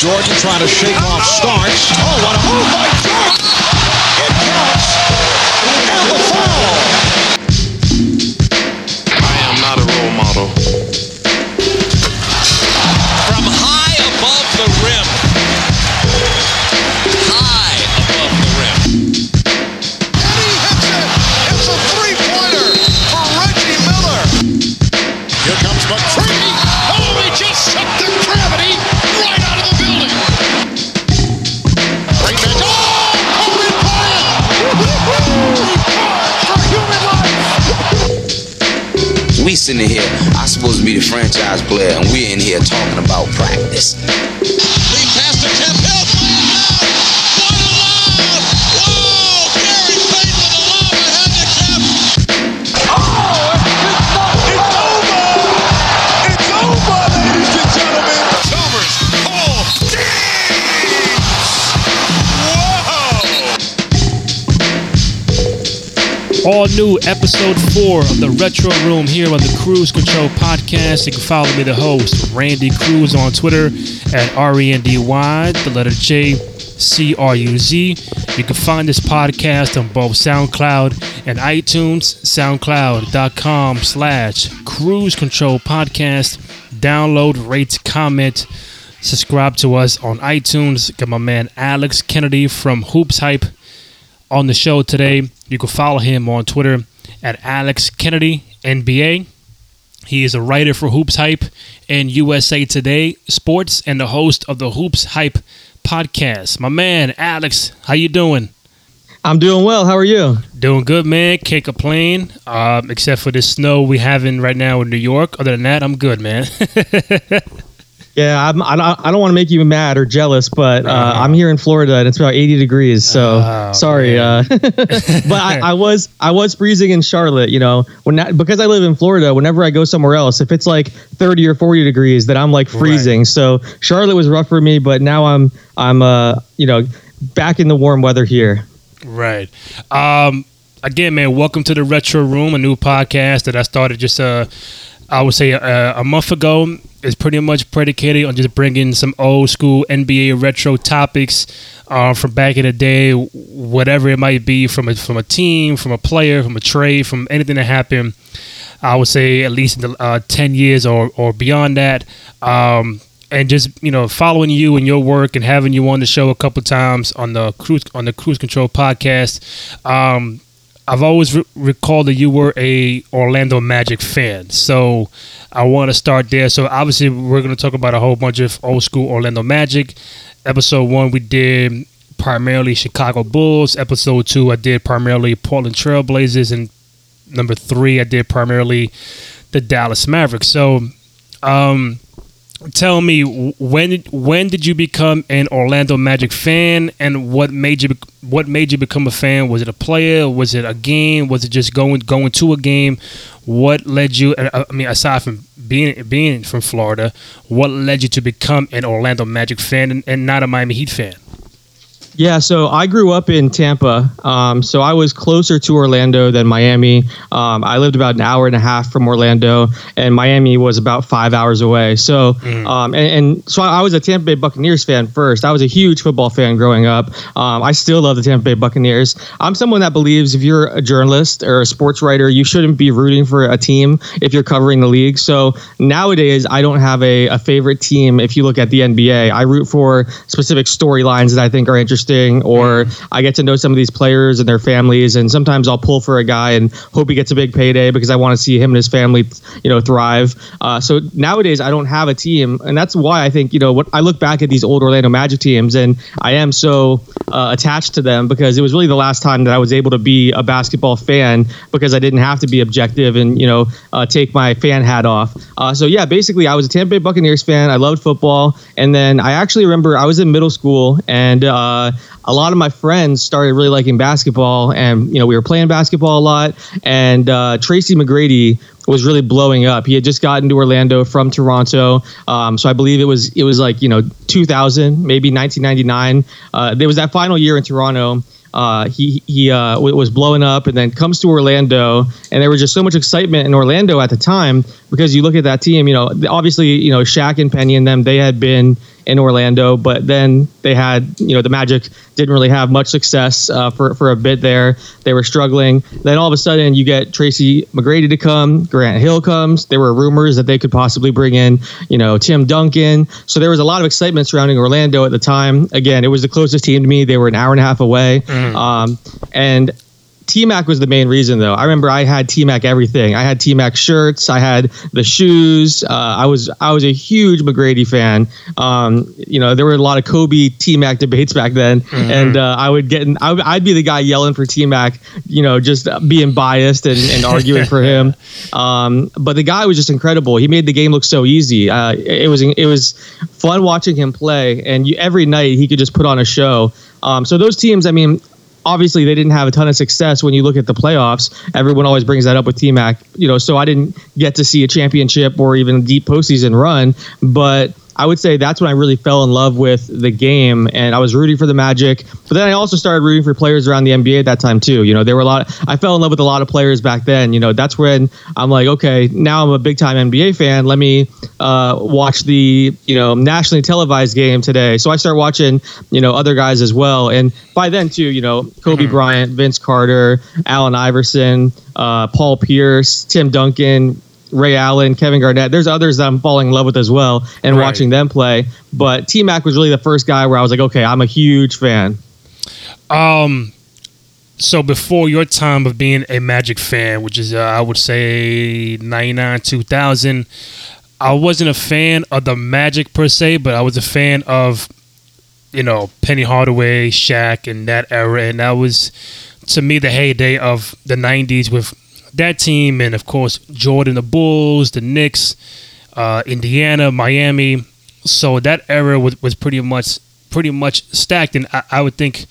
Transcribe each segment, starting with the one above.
Jordan trying to shake off Starks. Oh, what a oh, move by Jordan! It counts. And the foul. Sitting here, I supposed to be the franchise player, and we're in here talking about practice. All new episode four of the Retro Room here on the Cruise Control Podcast. You can follow me, the host, Randy Cruz, on Twitter at R E N D Y, the letter J C R U Z. You can find this podcast on both SoundCloud and iTunes, soundcloud.com slash cruise control podcast. Download, rate, comment, subscribe to us on iTunes. Got my man Alex Kennedy from Hoops Hype on the show today. You can follow him on Twitter at Alex Kennedy NBA. He is a writer for Hoops Hype and USA Today Sports and the host of the Hoops Hype podcast. My man Alex, how you doing? I'm doing well. How are you? Doing good, man. Can't complain. Um, except for the snow we having right now in New York. Other than that, I'm good, man. Yeah, I'm, I don't, I don't want to make you mad or jealous, but uh, I'm here in Florida and it's about 80 degrees. So Oh, sorry, uh, but I, I was I was freezing in Charlotte. You know, when that, because I live in Florida. Whenever I go somewhere else, if it's like 30 or 40 degrees, then I'm like freezing. So Charlotte was rough for me, but now I'm I'm uh you know back in the warm weather here. Right. Um, again, man, welcome to the Retro Room, a new podcast that I started just, uh, I would say, uh, a month ago. is pretty much predicated on just bringing some old school NBA retro topics uh, from back in the day, whatever it might be, from a, from a team, from a player, from a trade, from anything that happened. I would say at least in the uh, 10 years or, or beyond that. Um, and just you know following you and your work and having you on the show a couple times on the cruise on the cruise control podcast um, i've always re- recalled that you were a orlando magic fan so i want to start there. So obviously we're going to talk about a whole bunch of old school orlando magic. Episode one we did primarily chicago bulls. Episode two i did primarily portland trailblazers. And number three i did primarily the dallas mavericks. So um tell me when when did you become an Orlando Magic fan and what made you what made you become a fan? Was it a player? Was it a game? Was it just going going to a game? What led you uh, I mean aside from being being from Florida what led you to become an Orlando Magic fan and, and not a Miami Heat fan Yeah, so I grew up in Tampa, um, so I was closer to Orlando than Miami. Um, I lived about an hour and a half from Orlando, and Miami was about five hours away. So, um, and, and so I was a Tampa Bay Buccaneers fan first. I was a huge football fan growing up. Um, I still love the Tampa Bay Buccaneers. I'm someone that believes if you're a journalist or a sports writer, you shouldn't be rooting for a team if you're covering the league. So nowadays, I don't have a, a favorite team. If you look at the NBA, I root for specific storylines that I think are interesting, or I get to know some of these players and their families. And sometimes I'll pull for a guy and hope he gets a big payday because I want to see him and his family, you know, thrive. Uh, so nowadays, I don't have a team, and that's why I think you know what I look back at these old Orlando Magic teams, and I am so uh, attached to them because it was really the last time that I was able to be a basketball fan because I didn't have to be objective and you know uh, take my fan hat off. Uh, so yeah, basically I was a Tampa Bay Buccaneers fan. I loved football, and then I actually remember I was in middle school and. A lot of my friends started really liking basketball, and you know we were playing basketball a lot. And uh, Tracy McGrady was really blowing up. He had just gotten to Orlando from Toronto, um, so I believe it was it was like you know 2000, maybe 1999. Uh, there was that final year in Toronto. Uh, he he uh, w- was blowing up, and then comes to Orlando, and there was just so much excitement in Orlando at the time because you look at that team. You know, obviously, you know Shaq and Penny and them, they had been in Orlando, but then they had, you know, the Magic didn't really have much success uh, for, for a bit there. They were struggling. Then all of a sudden, you get Tracy McGrady to come, Grant Hill comes. There were rumors that they could possibly bring in, you know, Tim Duncan. So there was a lot of excitement surrounding Orlando at the time. Again, it was the closest team to me. They were an hour and a half away. Um, and T Mac was the main reason, though. I remember I had T Mac everything. I had T Mac shirts. I had the shoes. Uh, I was I was a huge McGrady fan. Um, you know, there were a lot of Kobe T Mac debates back then, and uh, I would get in, I would, I'd be the guy yelling for T Mac. You know, just being biased and, and arguing for him. Um, but the guy was just incredible. He made the game look so easy. Uh, it was it was fun watching him play, and you, every night he could just put on a show. Um, so those teams, I mean, obviously they didn't have a ton of success when you look at the playoffs. Everyone always brings that up with T Mac, you know. So I didn't get to see a championship or even a deep postseason run, but I would say that's when I really fell in love with the game, and I was rooting for the Magic. But then I also started rooting for players around the NBA at that time too. You know, there were a lot. I fell in love with a lot of players back then. You know, that's when I'm like, okay, now I'm a big time NBA fan. Let me uh, watch the you know nationally televised game today. So I start watching you know other guys as well, and by then too, you know, Kobe Bryant, Vince Carter, Allen Iverson, uh, Paul Pierce, Tim Duncan. Ray Allen, Kevin Garnett. There's others that I'm falling in love with as well and Right. watching them play. But T Mac was really the first guy where I was like, okay, I'm a huge fan. Um, so before your time of being a Magic fan, which is uh, I would say '99, 2000, I wasn't a fan of the Magic per se, but I was a fan of you know Penny Hardaway, Shaq, and that era, and that was to me the heyday of the '90s with that team, and of course Jordan, the Bulls, the Knicks, uh, Indiana, Miami. So that era was, was pretty much pretty much stacked, and I, I would think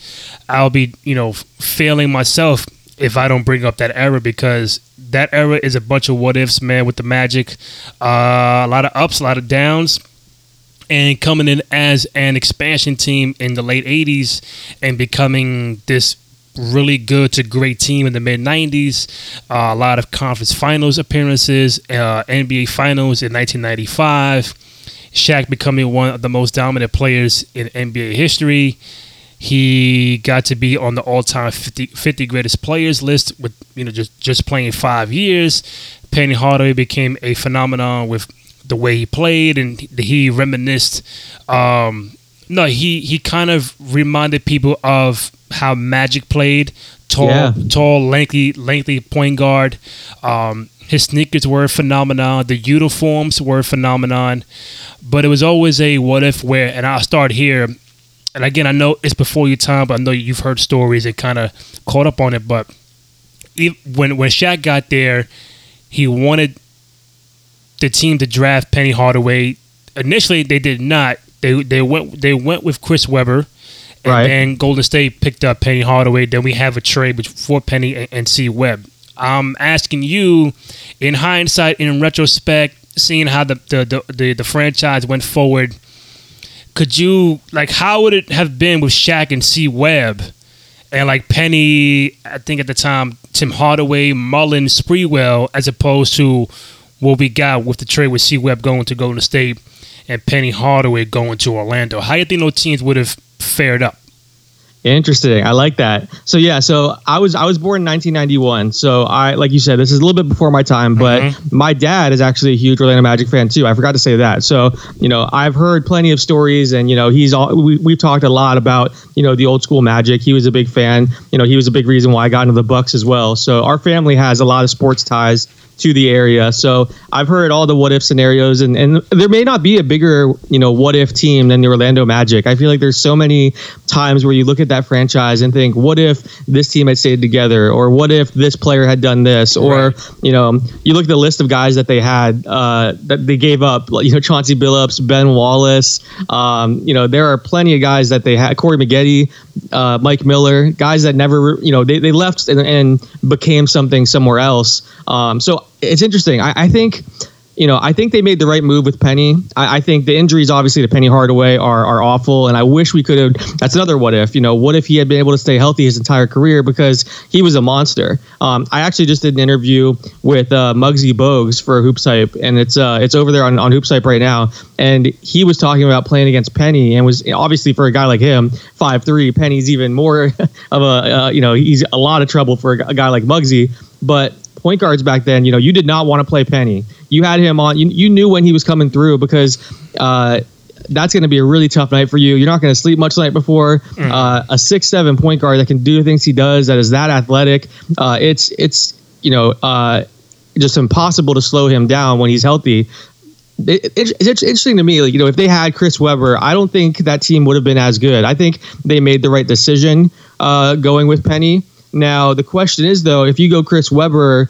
I'll be you know failing myself if I don't bring up that era because that era is a bunch of what ifs, man. With the Magic, uh, a lot of ups, a lot of downs. And coming in as an expansion team in the late 80s and becoming this really good to great team in the mid 90s. Uh, a lot of conference finals appearances, uh, NBA finals in 1995. Shaq becoming one of the most dominant players in NBA history. He got to be on the all-time 50, 50 greatest players list with you know just just playing five years. Penny Hardaway became a phenomenon with the way he played, and he reminisced. Um, no, he he kind of reminded people of how Magic played. Tall, Yeah. tall, lengthy, lengthy point guard. Um, his sneakers were a phenomenon. The uniforms were a phenomenon. But it was always a what if where, and I'll start here. And again, I know it's before your time, but I know you've heard stories and kind of caught up on it. But when when Shaq got there, he wanted the team to draft Penny Hardaway. Initially, they did not. They they went they went with Chris Webber, and Right. then Golden State picked up Penny Hardaway. Then we have a trade with for Penny and, and C Webb. I'm asking you, in hindsight, in retrospect, seeing how the the, the, the the franchise went forward, could you like how would it have been with Shaq and C Webb? and like Penny, I think at the time, Tim Hardaway, Mullin, Sprewell, as opposed to what we got with the trade with C Webb going to Golden State and Penny Hardaway going to Orlando. How do you think those teams would have fared up? Interesting. I like that. So yeah, so I was I was born in 1991. So I like you said this is a little bit before my time, but mm-hmm. my dad is actually a huge Orlando Magic fan too. I forgot to say that. So, you know, I've heard plenty of stories and you know, he's all we we've talked a lot about, you know, the old school Magic. He was a big fan. You know, he was a big reason why I got into the Bucs as well. So, our family has a lot of sports ties to the area. So I've heard all the what if scenarios, and, and there may not be a bigger, you know, what if team than the Orlando Magic. I feel like there's so many times where you look at that franchise and think, what if this team had stayed together, or what if this player had done this, or you know, you look at the list of guys that they had uh, that they gave up, like, you know, Chauncey Billups, Ben Wallace. Um, you know, there are plenty of guys that they had, Corey Maggette, uh, Mike Miller, guys that never, you know, they, they left and, and became something somewhere else. Um, so it's interesting. I, I think you know, I think they made the right move with Penny. I, I think the injuries, obviously, to Penny Hardaway are are awful, and I wish we could have. That's another what if. You know, what if he had been able to stay healthy his entire career because he was a monster. Um, I actually just did an interview with uh, Muggsy Bogues for Hoops Hype, and it's uh, it's over there on on Hoops Hype right now. And he was talking about playing against Penny, and was obviously for a guy like him, five three, Penny's even more of a uh, you know he's a lot of trouble for a guy like Muggsy, but point guards back then, you know, you did not want to play Penny. You had him on. You, you knew when he was coming through because uh, that's going to be a really tough night for you. You're not going to sleep much the night before. Mm. Uh, a six seven point guard that can do the things he does, that is that athletic. Uh, it's it's you know uh, just impossible to slow him down when he's healthy. It, it, it's it's interesting to me, like you know, if they had Chris Webber, I don't think that team would have been as good. I think they made the right decision uh, going with Penny. Now the question is though, if you go Chris Webber,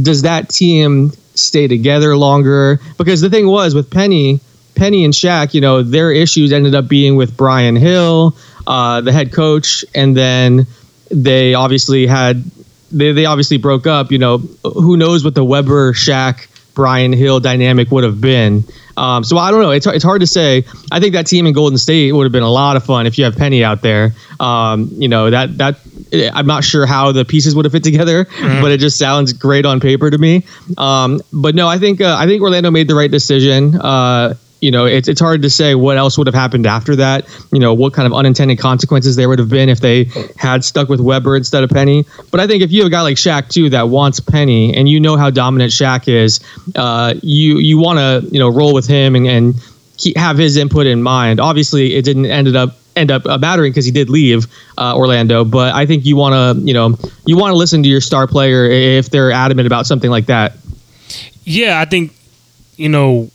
does that team stay together longer? Because the thing was with Penny, Penny and Shaq, you know, their issues ended up being with Brian Hill, uh, the head coach, and then they obviously had they, they obviously broke up. You know, who knows what the Webber Shaq Brian Hill dynamic would have been. Um, so I don't know. It's, it's hard to say. I think that team in Golden State would have been a lot of fun if you have Penny out there. Um, you know that that I'm not sure how the pieces would have fit together, but it just sounds great on paper to me. Um, but no, I think uh, I think Orlando made the right decision. Uh, you know, it's it's hard to say what else would have happened after that. You know, what kind of unintended consequences there would have been if they had stuck with Webber instead of Penny. But I think if you have a guy like Shaq too that wants Penny, and you know how dominant Shaq is, uh, you you want to you know roll with him and and keep, have his input in mind. Obviously, it didn't ended up end up uh, mattering because he did leave uh, Orlando. But I think you want to you know you want to listen to your star player if they're adamant about something like that. Yeah, I think you know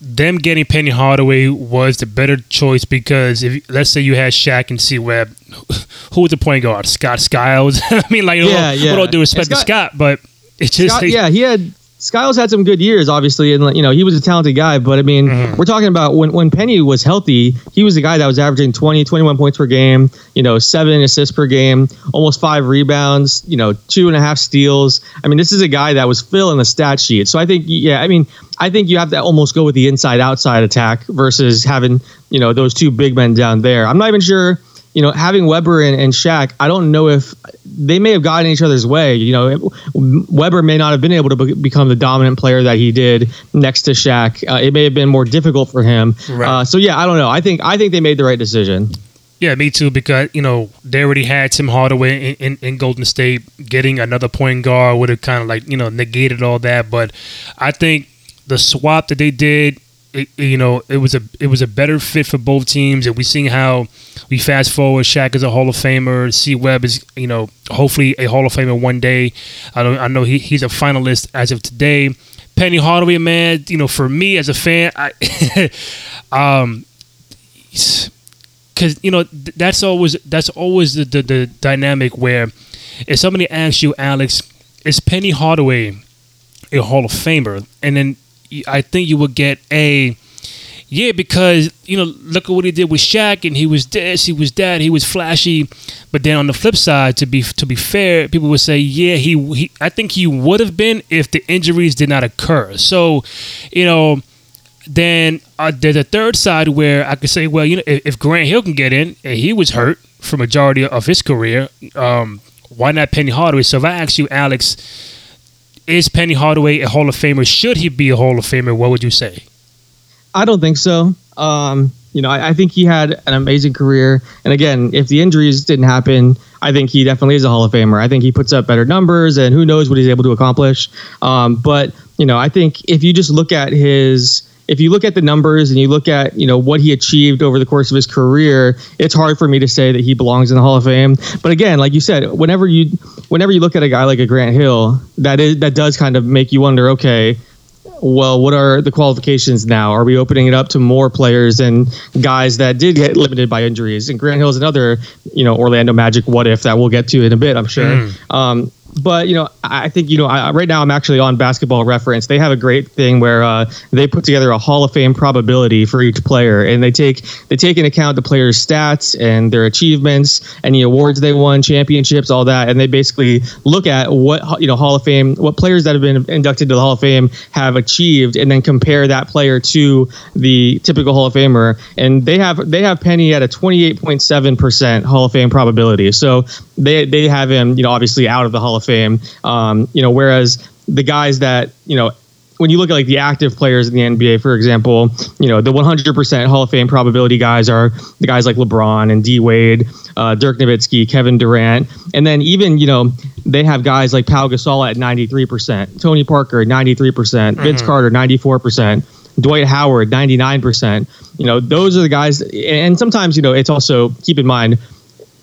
them getting Penny Hardaway was the better choice because if let's say you had Shaq and C Webb, who was the point guard? Scott Skiles. I mean, like, Yeah, with yeah. all due respect And to Scott- Scott, but it's just Scott, yeah, he had Skiles had some good years, obviously, and you know he was a talented guy. But I mean, Mm-hmm. we're talking about when when Penny was healthy, he was a guy that was averaging 20, 21 points per game, you know, seven assists per game, almost five rebounds, you know, two and a half steals. I mean, this is a guy that was filling the stat sheet. So I think, yeah, I mean, I think you have to almost go with the inside outside attack versus having you know those two big men down there. I'm not even sure you know, having Webber and, and Shaq, I don't know if they may have gotten each other's way. You know, Webber may not have been able to be, become the dominant player that he did next to Shaq. Uh, it may have been more difficult for him. Right. Uh, so yeah, I don't know. I think I think they made the right decision. Yeah, me too. Because you know they already had Tim Hardaway in, in, in Golden State. Getting another point guard would have kind of like you know negated all that. But I think the swap that they did, it, you know, it was a it was a better fit for both teams. And we seeing how we fast forward. Shaq is a Hall of Famer. C Webb is you know hopefully a Hall of Famer one day. I don't I know he, he's a finalist as of today. Penny Hardaway, man, you know, for me as a fan, I um because you know that's always that's always the, the the dynamic where if somebody asks you, Alex, is Penny Hardaway a Hall of Famer? And then I think you would get a yeah, because you know, look at what he did with Shaq, and he was this, he was that, he was flashy. But then on the flip side, to be to be fair, people would say, yeah, he, he I think he would have been if the injuries did not occur. So, you know, then uh, there's a third side where I could say, well, you know, if, if Grant Hill can get in, and he was hurt for majority of his career, um, why not Penny Hardaway? So if I ask you, Alex, is Penny Hardaway a Hall of Famer? Should he be a Hall of Famer? What would you say? I don't think so. Um, you know, I, I think he had an amazing career. And again, if the injuries didn't happen, I think he definitely is a Hall of Famer. I think he puts up better numbers, and who knows what he's able to accomplish. Um, but you know, I think if you just look at his, if you look at the numbers and you look at you know what he achieved over the course of his career, it's hard for me to say that he belongs in the Hall of Fame. But again, like you said, whenever you, whenever you look at a guy like a Grant Hill, that is that does kind of make you wonder. Okay, well, what are the qualifications now? Are we opening it up to more players and guys that did get limited by injuries? And Grant Hill is another, you know, Orlando Magic what if that we'll get to in a bit, I'm sure. Um, but you know, I think you know, I, right now I'm actually on Basketball Reference. They have a great thing where uh, they put together a Hall of Fame probability for each player, and they take they take into account the player's stats and their achievements, any awards they won, championships, all that, and they basically look at what you know Hall of Fame, what players that have been inducted to the Hall of Fame have achieved, and then compare that player to the typical Hall of Famer, and they have they have Penny at a 28.7 percent Hall of Fame probability. So they they have him, you know, obviously out of the Hall of Fame. Um, you know, whereas the guys that you know. When you look at like the active players in the NBA, for example, you know the 100% Hall of Fame probability guys are the guys like LeBron and D Wade, uh, Dirk Nowitzki, Kevin Durant, and then even you know they have guys like Pau Gasol at 93%, Tony Parker 93%, percent Vince Carter 94%. Dwight Howard, 99%. You know, those are the guys. And sometimes, you know, it's also, keep in mind,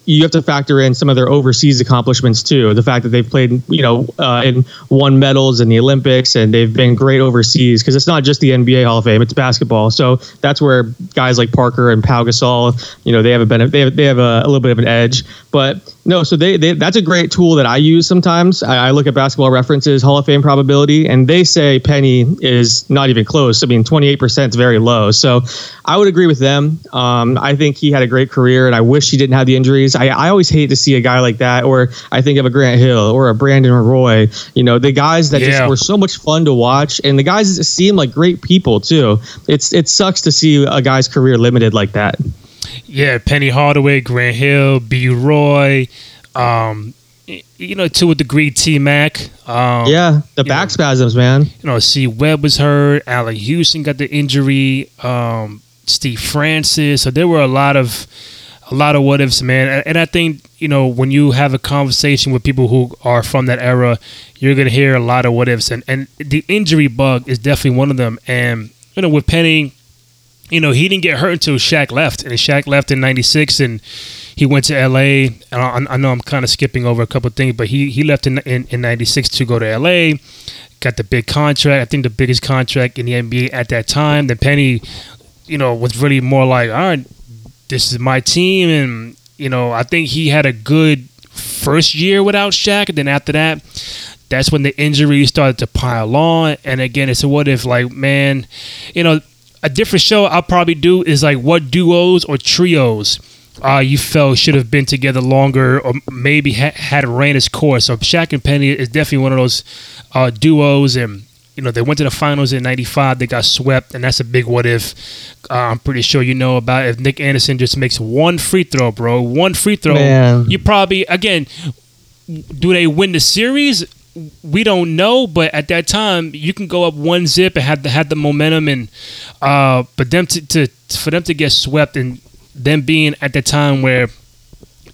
you have to factor in some of their overseas accomplishments too. The fact that they've played, you know, uh, and won medals in the Olympics and they've been great overseas because it's not just the NBA Hall of Fame; it's basketball. So that's where guys like Parker and Pau Gasol, you know, they have a benefit. They have, they have a, a little bit of an edge. But no, so they, they that's a great tool that I use sometimes. I, I look at basketball references, Hall of Fame probability, and they say Penny is not even close. I mean, 28% is very low. So I would agree with them. Um, I think he had a great career, and I wish he didn't have the injuries. I, I always hate to see a guy like that, or I think of a Grant Hill or a Brandon Roy. You know, the guys that Yeah. just were so much fun to watch, and the guys seem like great people too. It's it sucks to see a guy's career limited like that. Yeah, Penny Hardaway, Grant Hill, B. Roy, um, you know, to a degree, T Mac. Um, Yeah, the back know. spasms, man. You know, C. Webb was hurt. Allan Houston got the injury. Um, Steve Francis. So there were a lot of a lot of what ifs, man. And- And I think you know when you have a conversation with people who are from that era, you're gonna hear a lot of what ifs, and and the injury bug is definitely one of them. And you know, with Penny, you know, he didn't get hurt until Shaq left, and Shaq left in '96, and he went to LA. And I, I know I'm kind of skipping over a couple things, but he he left in in, in '96 to go to LA. Got the big contract. I think the biggest contract in the NBA at that time. The Penny, you know, was really more like, all right, this is my team, and you know, I think he had a good first year without Shaq, and then after that, that's when the injuries started to pile on. And again, it's a what if, like, man, you know, a different show I'll probably do is like what duos or trios uh, you felt should have been together longer or maybe ha- had ran its course. So Shaq and Penny is definitely one of those uh, duos and you know, they went to the finals in '95. They got swept, and that's a big what if. Uh, I'm pretty sure you know about if Nick Anderson just makes one free throw, bro. One free throw, Man. you probably again. Do they win the series? We don't know, but at that time, you can go up one zip and had the had the momentum, and uh, but them to, to for them to get swept and them being at the time where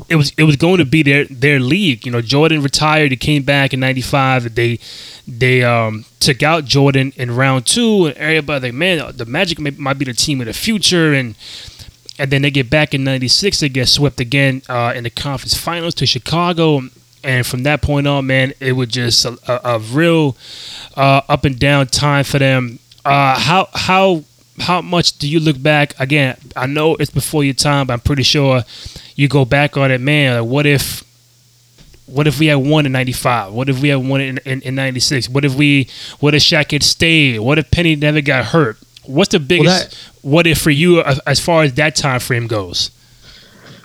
it was it was going to be their their league. You know, Jordan retired. He came back in '95. They they um, took out Jordan in round two, and everybody like, man, the Magic may, might be the team of the future, and and then they get back in '96. They get swept again uh, in the conference finals to Chicago. And from that point on, man, it was just a, a, a real uh, up and down time for them. Uh, how how how much do you look back? Again, I know it's before your time, but I'm pretty sure you go back on it, man. Like, what if, what if we had won in '95? What if we had won in in '96? What if we, what if Shaq had stayed? What if Penny never got hurt? What's the biggest that- what if for you as as far as that time frame goes?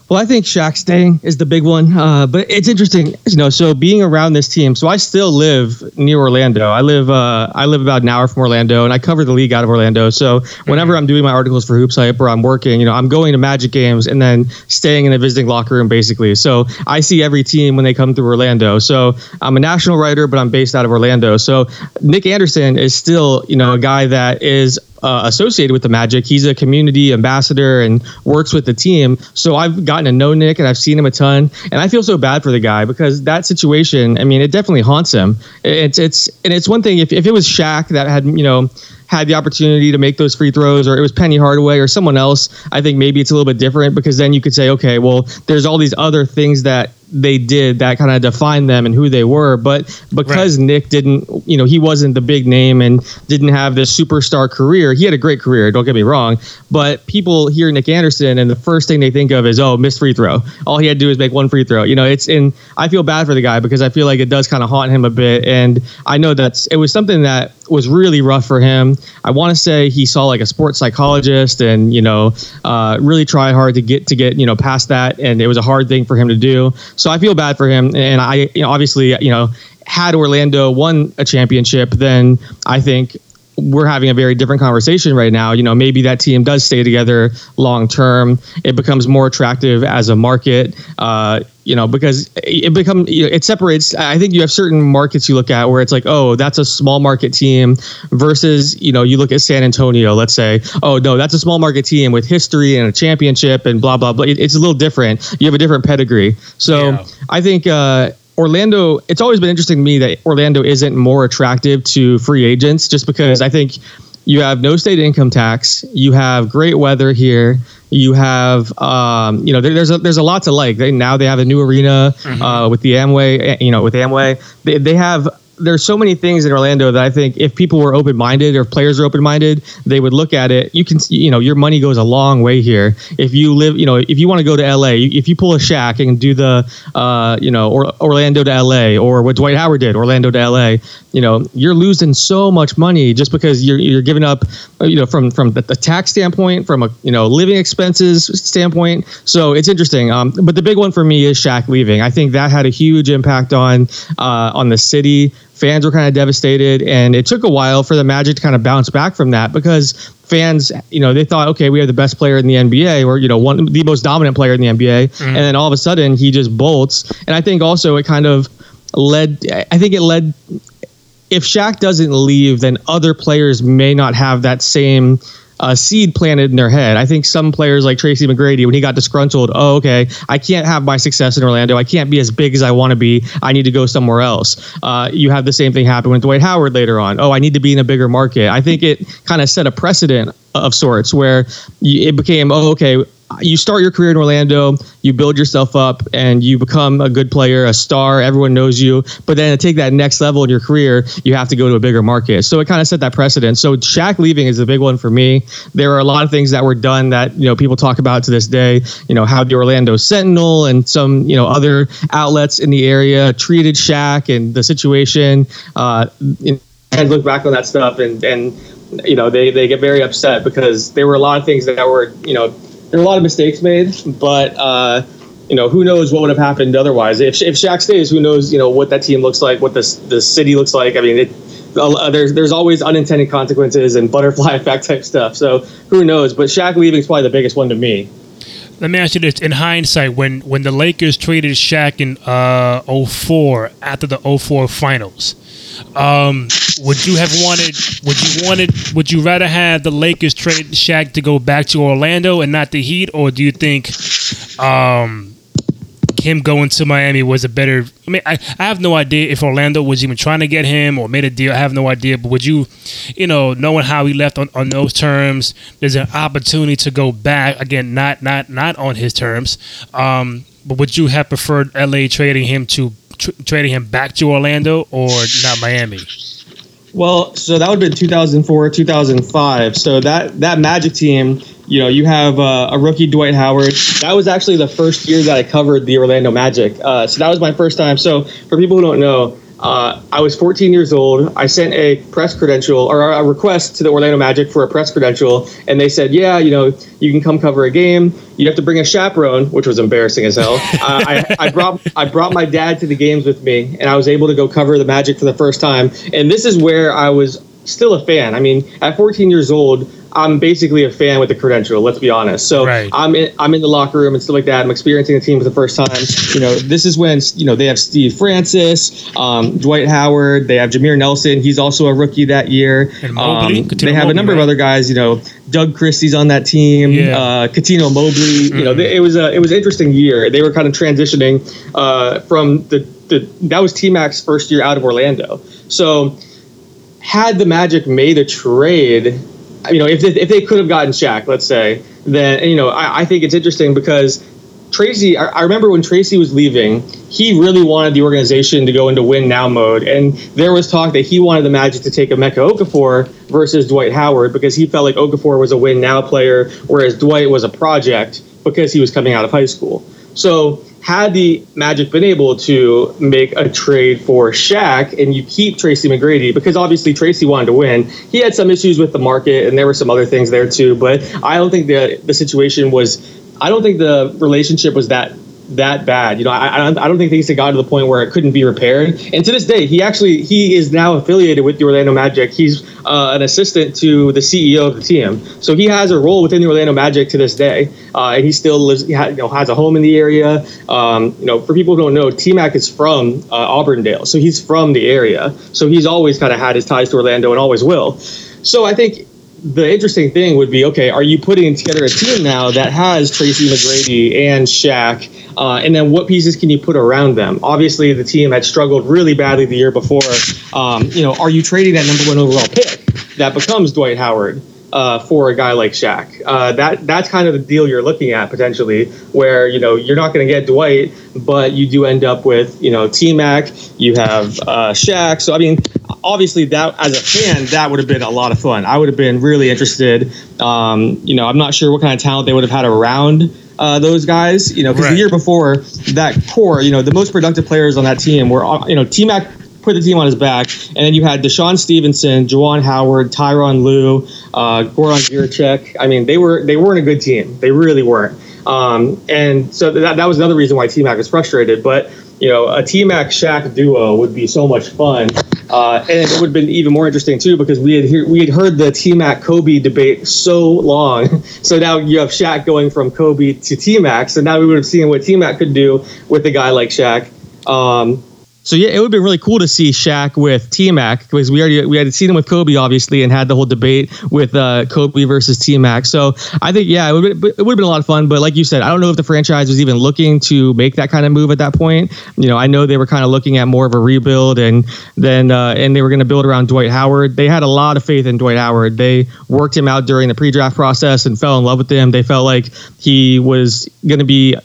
Well, I think Shaq staying is the big one. Uh, but it's interesting, you know. So being around this team, so I still live near Orlando. I live, uh, I live about an hour from Orlando, and I cover the league out of Orlando. So whenever I'm doing my articles for Hoops Hype or I'm working, you know, I'm going to Magic games and then staying in a visiting locker room, basically. So I see every team when they come through Orlando. So I'm a national writer, but I'm based out of Orlando. So Nick Anderson is still, you know, a guy that is uh, associated with the Magic. He's a community ambassador and works with the team. So I've gotten to know Nick and I've seen him a ton, and I feel so bad for the guy because that situation. I mean, it definitely haunts him. It's it's and it's one thing if if it was Shaq that had you know had the opportunity to make those free throws, or it was Penny Hardaway or someone else, I think maybe it's a little bit different because then you could say, okay, well, there's all these other things that they did that kind of defined them and who they were. But because Nick didn't, you know, he wasn't the big name and didn't have this superstar career. He had a great career. Don't get me wrong. But people hear Nick Anderson and the first thing they think of is, oh, missed free throw. All he had to do is make one free throw. You know, it's and I feel bad for the guy because I feel like it does kind of haunt him a bit. And I know that's it was something that was really rough for him. I want to say he saw like a sports psychologist and you know uh, really tried hard to get to get you know past that, and it was a hard thing for him to do. So I feel bad for him, and I you know, obviously you know had Orlando won a championship, then I think we're having a very different conversation right now. You know, maybe that team does stay together long term. It becomes more attractive as a market. Uh, you know, because it become you know, it separates. I think you have certain markets you look at where it's like, oh, that's a small market team versus you know you look at San Antonio. Let's say, oh no, that's a small market team with history and a championship and blah blah blah. It, it's a little different. You have a different pedigree. So Yeah. I think. Uh, Orlando, it's always been interesting to me that Orlando isn't more attractive to free agents just because I think you have no state income tax, you have great weather here, you have um, you know there, there's a there's a lot to like. They, now they have a new arena uh, with the Amway, eh, you know, with Amway. They, they have there's so many things in Orlando that I think if people were open minded or if players are open minded, they would look at it. You can, see- you know, your money goes a long way here. If you live, you know, if you want to go to LA, if you pull a Shaq and do the, uh, you know, or, Orlando to LA, or what Dwight Howard did, Orlando to LA, you know, you're losing so much money just because you're you're giving up, you know, from from the, the tax standpoint, from a you know living expenses standpoint. So it's interesting. Um, but the big one for me is Shaq leaving. I think that had a huge impact on uh, on the city. Fans were kind of devastated, and it took a while for the Magic to kind of bounce back from that because fans, you know, they thought, okay, we have the best player in the NBA, or you know, one the most dominant player in the NBA, mm-hmm. and then all of a sudden he just bolts. And I think also it kind of led. I think it led if Shaq doesn't leave, then other players may not have that same uh, seed planted in their head. I think some players like Tracy McGrady, when he got disgruntled, oh, okay, I can't have my success in Orlando. I can't be as big as I want to be. I need to go somewhere else. Uh, you have the same thing happen with Dwight Howard later on. Oh, I need to be in a bigger market. I think it kind of set a precedent of sorts where it became, oh, okay, you start your career in Orlando, you build yourself up, and you become a good player, a star. Everyone knows you. But then to take that next level in your career, you have to go to a bigger market. So it kind of set that precedent. So Shaq leaving is a big one for me. There are a lot of things that were done that you know people talk about to this day. You know how the Orlando Sentinel and some you know other outlets in the area treated Shaq and the situation. Uh, and look back on that stuff and and you know they they get very upset because there were a lot of things that were you know there were a lot of mistakes made, but uh, you know who knows what would have happened otherwise. If if Shaq stays, who knows you know what that team looks like, what this the city looks like. I mean, it, uh, there's there's always unintended consequences and butterfly effect type stuff. So who knows? But Shaq leaving is probably the biggest one to me. Let me ask you this: In hindsight, when when the Lakers traded Shaq in uh, 04 after the 04 finals, um, would you have wanted? Would you wanted? Would you rather have the Lakers trade Shaq to go back to Orlando and not the Heat, or do you think um, him going to Miami was a better? I mean, I, I have no idea if Orlando was even trying to get him or made a deal. I have no idea. But would you, you know, knowing how he left on, on those terms, there's an opportunity to go back again, not not not on his terms. Um, but would you have preferred LA trading him to tr- trading him back to Orlando or not Miami? Well, so that would have been 2004, 2005. So that that Magic team, you know, you have uh, a rookie Dwight Howard. That was actually the first year that I covered the Orlando Magic. Uh, so that was my first time. So for people who don't know, uh, I was 14 years old. I sent a press credential or a request to the Orlando Magic for a press credential, and they said, "Yeah, you know, you can come cover a game. You have to bring a chaperone," which was embarrassing as hell. uh, I, I brought I brought my dad to the games with me, and I was able to go cover the Magic for the first time. And this is where I was still a fan. I mean, at 14 years old, I'm basically a fan with the credential. Let's be honest. So Right. I'm in, I'm in the locker room and stuff like that. I'm experiencing the team for the first time. You know, this is when you know they have Steve Francis, um, Dwight Howard. They have Jameer Nelson. He's also a rookie that year. And Mobley, Um, they have Mobley, a number right? of other guys. You know, Doug Christie's on that team. Yeah. Mm-hmm. Uh, Cuttino Mobley. You know, they, it was a it was an interesting year. They were kind of transitioning uh, from the the that was T Mac's first year out of Orlando. So had the Magic made a trade, you know, if they, if they could have gotten Shaq, let's say, then you know, I, I think it's interesting because Tracy, I, I remember when Tracy was leaving, he really wanted the organization to go into win now mode. And there was talk that he wanted the Magic to take Emeka Okafor versus Dwight Howard because he felt like Okafor was a win now player, whereas Dwight was a project because he was coming out of high school. So had the Magic been able to make a trade for Shaq and you keep Tracy McGrady, because obviously Tracy wanted to win, he had some issues with the market and there were some other things there too. But I don't think the the situation was I don't think the relationship was that that bad. You know, I, I don't, think things had gotten to the point where it couldn't be repaired. And to this day, he actually he is now affiliated with the Orlando Magic. He's uh, an assistant to the CEO of the team, so he has a role within the Orlando Magic to this day. Uh, and he still lives, he ha, you know, has a home in the area. Um, you know, for people who don't know, T Mac is from uh, Auburndale, so he's from the area. So he's always kind of had his ties to Orlando and always will. So I think the interesting thing would be okay, are you putting together a team now that has Tracy McGrady and Shaq? Uh, and then what pieces can you put around them? Obviously, the team had struggled really badly the year before. Um, you know, are you trading that number one overall pick that becomes Dwight Howard? Uh, for a guy like Shaq, uh, that that's kind of the deal you're looking at potentially, where you know you're not going to get Dwight, but you do end up with you know T Mac, you have uh, Shaq. So I mean, obviously that as a fan that would have been a lot of fun i would have been really interested um, you know i'm not sure what kind of talent they would have had around uh, those guys you know because Right. the year before that core you know the most productive players on that team were you know t-mac put the team on his back and then you had DeShawn Stevenson Juwan howard Tyronn Lue, uh, Gordan Giricek. i mean they were they weren't a good team they really weren't um, and so that, that was another reason why T-Mac was frustrated. But you know, a T-Mac Shaq duo would be so much fun, uh, and it would have been even more interesting too because we had we had heard the T-Mac Kobe debate so long. So now you have Shaq going from Kobe to T-Mac. So now we would have seen what T-Mac could do with a guy like Shaq. Um, so yeah, it would been really cool to see Shaq with T Mac because we already we had seen him with Kobe obviously and had the whole debate with uh, Kobe versus T Mac. So I think yeah, it would it would have been a lot of fun. But like you said, I don't know if the franchise was even looking to make that kind of move at that point. You know, I know they were kind of looking at more of a rebuild and then uh, and they were going to build around Dwight Howard. They had a lot of faith in Dwight Howard. They worked him out during the pre-draft process and fell in love with him. They felt like he was going to be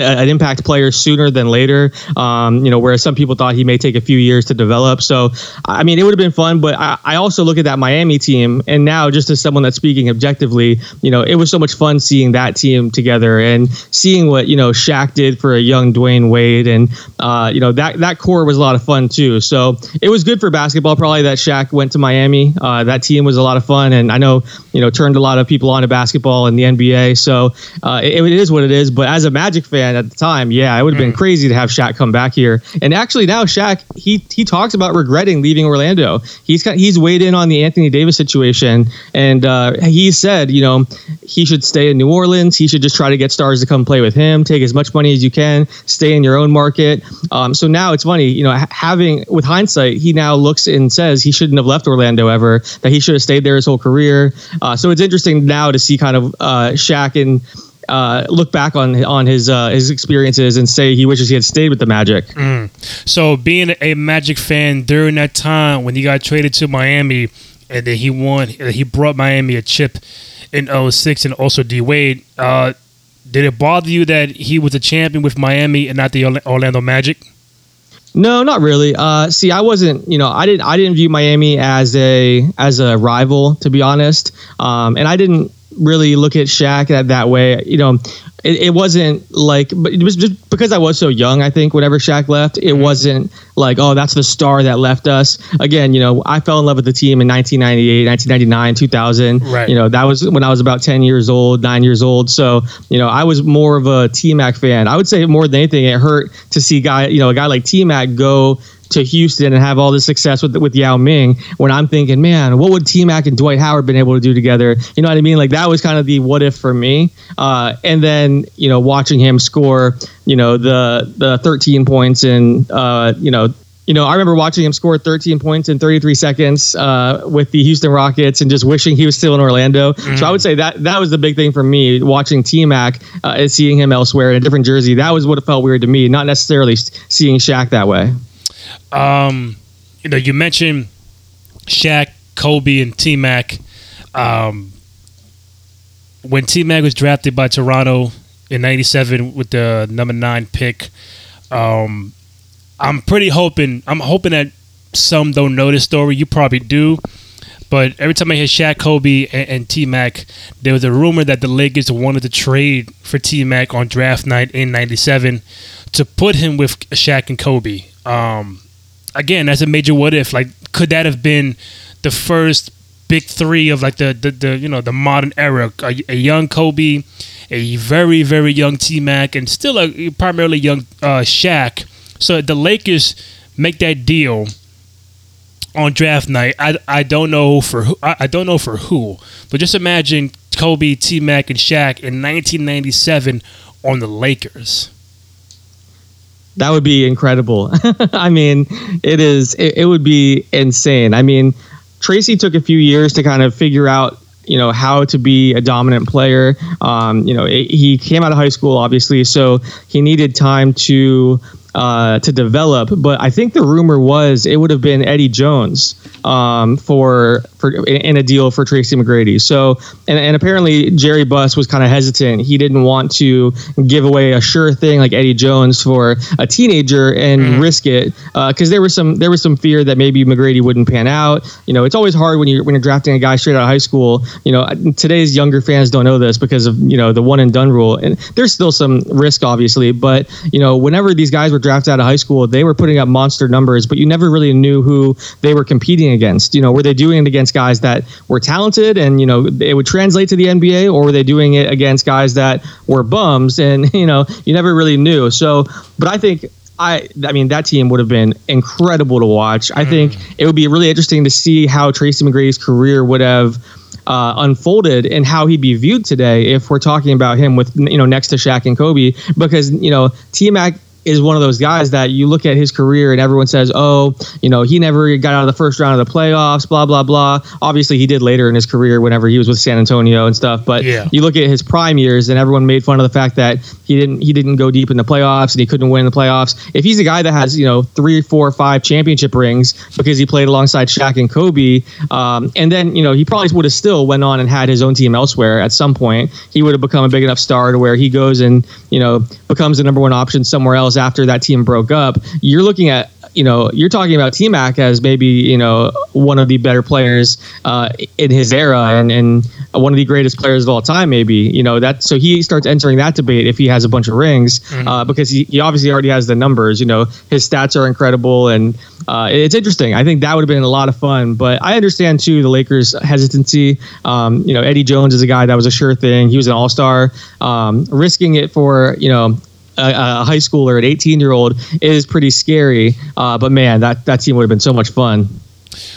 a, an impact player sooner than later. Um, you know, whereas some people thought he may take a few years to develop. So, I mean, it would have been fun. But I, I also look at that Miami team, and now just as someone that's speaking objectively, you know, it was so much fun seeing that team together and seeing what you know Shaq did for a young Dwyane Wade, and uh, you know that that core was a lot of fun too. So it was good for basketball. Probably that Shaq went to Miami. Uh, that team was a lot of fun, and I know you know turned a lot of people on to basketball and the NBA. So uh, it, it is what it is. But as a Magic fan at the time, yeah, it would have been crazy to have Shaq come back here. And actually now Shaq he he talks about regretting leaving Orlando. He's he's weighed in on the Anthony Davis situation, and uh, he said you know he should stay in New Orleans. He should just try to get stars to come play with him. Take as much money as you can. Stay in your own market. Um, so now it's funny, you know, having with hindsight, he now looks and says he shouldn't have left Orlando ever. That he should have stayed there his whole career. Uh, so it's interesting now to see kind of uh, Shaq and uh, look back on on his uh, his experiences and say he wishes he had stayed with the Magic. So being a Magic fan during that time when he got traded to Miami and then he won, uh, he brought Miami a chip in 06 and also D Wade. Uh, did it bother you that he was a champion with Miami and not the Orlando Magic? No, not really. Uh, see, I wasn't, you know, I didn't, I didn't view Miami as a as a rival, to be honest. Um, and I didn't really look at Shaq that, that way. You know, it, it wasn't like, but it was just because I was so young. I think whenever Shaq left, it mm-hmm. wasn't like, oh, that's the star that left us. Again, you know, I fell in love with the team in 1998, 1999, 2000. Right. You know, that was when I was about 10 years old, nine years old. So, you know, I was more of a T Mac fan. I would say more than anything, it hurt to see guy, you know, a guy like T Mac go to Houston and have all this success with with Yao Ming. When I'm thinking, man, what would T Mac and Dwight Howard been able to do together? You know what I mean? Like that was kind of the what if for me. Uh, and then you know, watching him score, you know, the the 13 points and uh, you know. You know, I remember watching him score 13 points in 33 seconds uh, with the Houston Rockets, and just wishing he was still in Orlando. So I would say that that was the big thing for me watching T Mac uh, and seeing him elsewhere in a different jersey. That was what it felt weird to me, not necessarily seeing Shaq that way. Um, you know, you mentioned Shaq, Kobe, and T Mac. Um, when T Mac was drafted by Toronto in '97 with the number nine pick. Um, I'm pretty hoping. I'm hoping that some don't know this story. You probably do. But every time I hear Shaq, Kobe, and, and T Mac, there was a rumor that the Lakers wanted to trade for T Mac on draft night in '97 to put him with Shaq and Kobe. Um, again, that's a major what if. Like, could that have been the first big three of like the the, the you know the modern era? A, a young Kobe, a very very young T Mac, and still a primarily young uh, Shaq. So the Lakers make that deal on draft night. I, I don't know for who, I, I don't know for who, but just imagine Kobe, T Mac, and Shaq in 1997 on the Lakers. That would be incredible. I mean, it is. It, it would be insane. I mean, Tracy took a few years to kind of figure out you know how to be a dominant player. Um, you know, it, he came out of high school, obviously, so he needed time to uh, to develop. But I think the rumor was it would have been Eddie Jones um, for for in a deal for Tracy McGrady. So and, and apparently Jerry Buss was kind of hesitant. He didn't want to give away a sure thing like Eddie Jones for a teenager and risk it because there was some there was some fear that maybe McGrady wouldn't pan out. You know, it's always hard when you're when you're drafting a guy straight out of high school. You know, today's younger fans don't know this because of you know the one and done rule, and there's still some risk obviously. But you know, whenever these guys were drafted out of high school, they were putting up monster numbers, but you never really knew who they were competing against. You know, were they doing it against guys that were talented and you know it would translate to the NBA, or were they doing it against guys that were bums? And you know, you never really knew. So, but I think I, I mean, that team would have been incredible to watch. I think it would be really interesting to see how Tracy McGrady's career would have uh, unfolded and how he'd be viewed today if we're talking about him with you know next to Shaq and Kobe because you know T Mac is one of those guys that you look at his career and everyone says, oh, you know, he never got out of the first round of the playoffs, blah, blah, blah. Obviously, he did later in his career whenever he was with San Antonio and stuff. But Yeah. you look at his prime years and everyone made fun of the fact that he didn't he didn't go deep in the playoffs and he couldn't win the playoffs. If he's a guy that has, you know, three, four, five championship rings because he played alongside Shaq and Kobe, um, and then, you know, he probably would have still went on and had his own team elsewhere at some point. He would have become a big enough star to where he goes and, you know, becomes the number one option somewhere else after that team broke up. You're looking at you know, you're talking about T Mac as maybe, you know, one of the better players uh, in his era and, and one of the greatest players of all time, maybe. You know, that so he starts entering that debate if he has a bunch of rings uh, because he, he obviously already has the numbers. You know, his stats are incredible and uh, it's interesting. I think that would have been a lot of fun. But I understand, too, the Lakers' hesitancy. Um, you know, Eddie Jones is a guy that was a sure thing. He was an all star. Um, risking it for, you know, a, a high schooler, an 18 year old, is pretty scary. Uh, but man, that, that team would have been so much fun.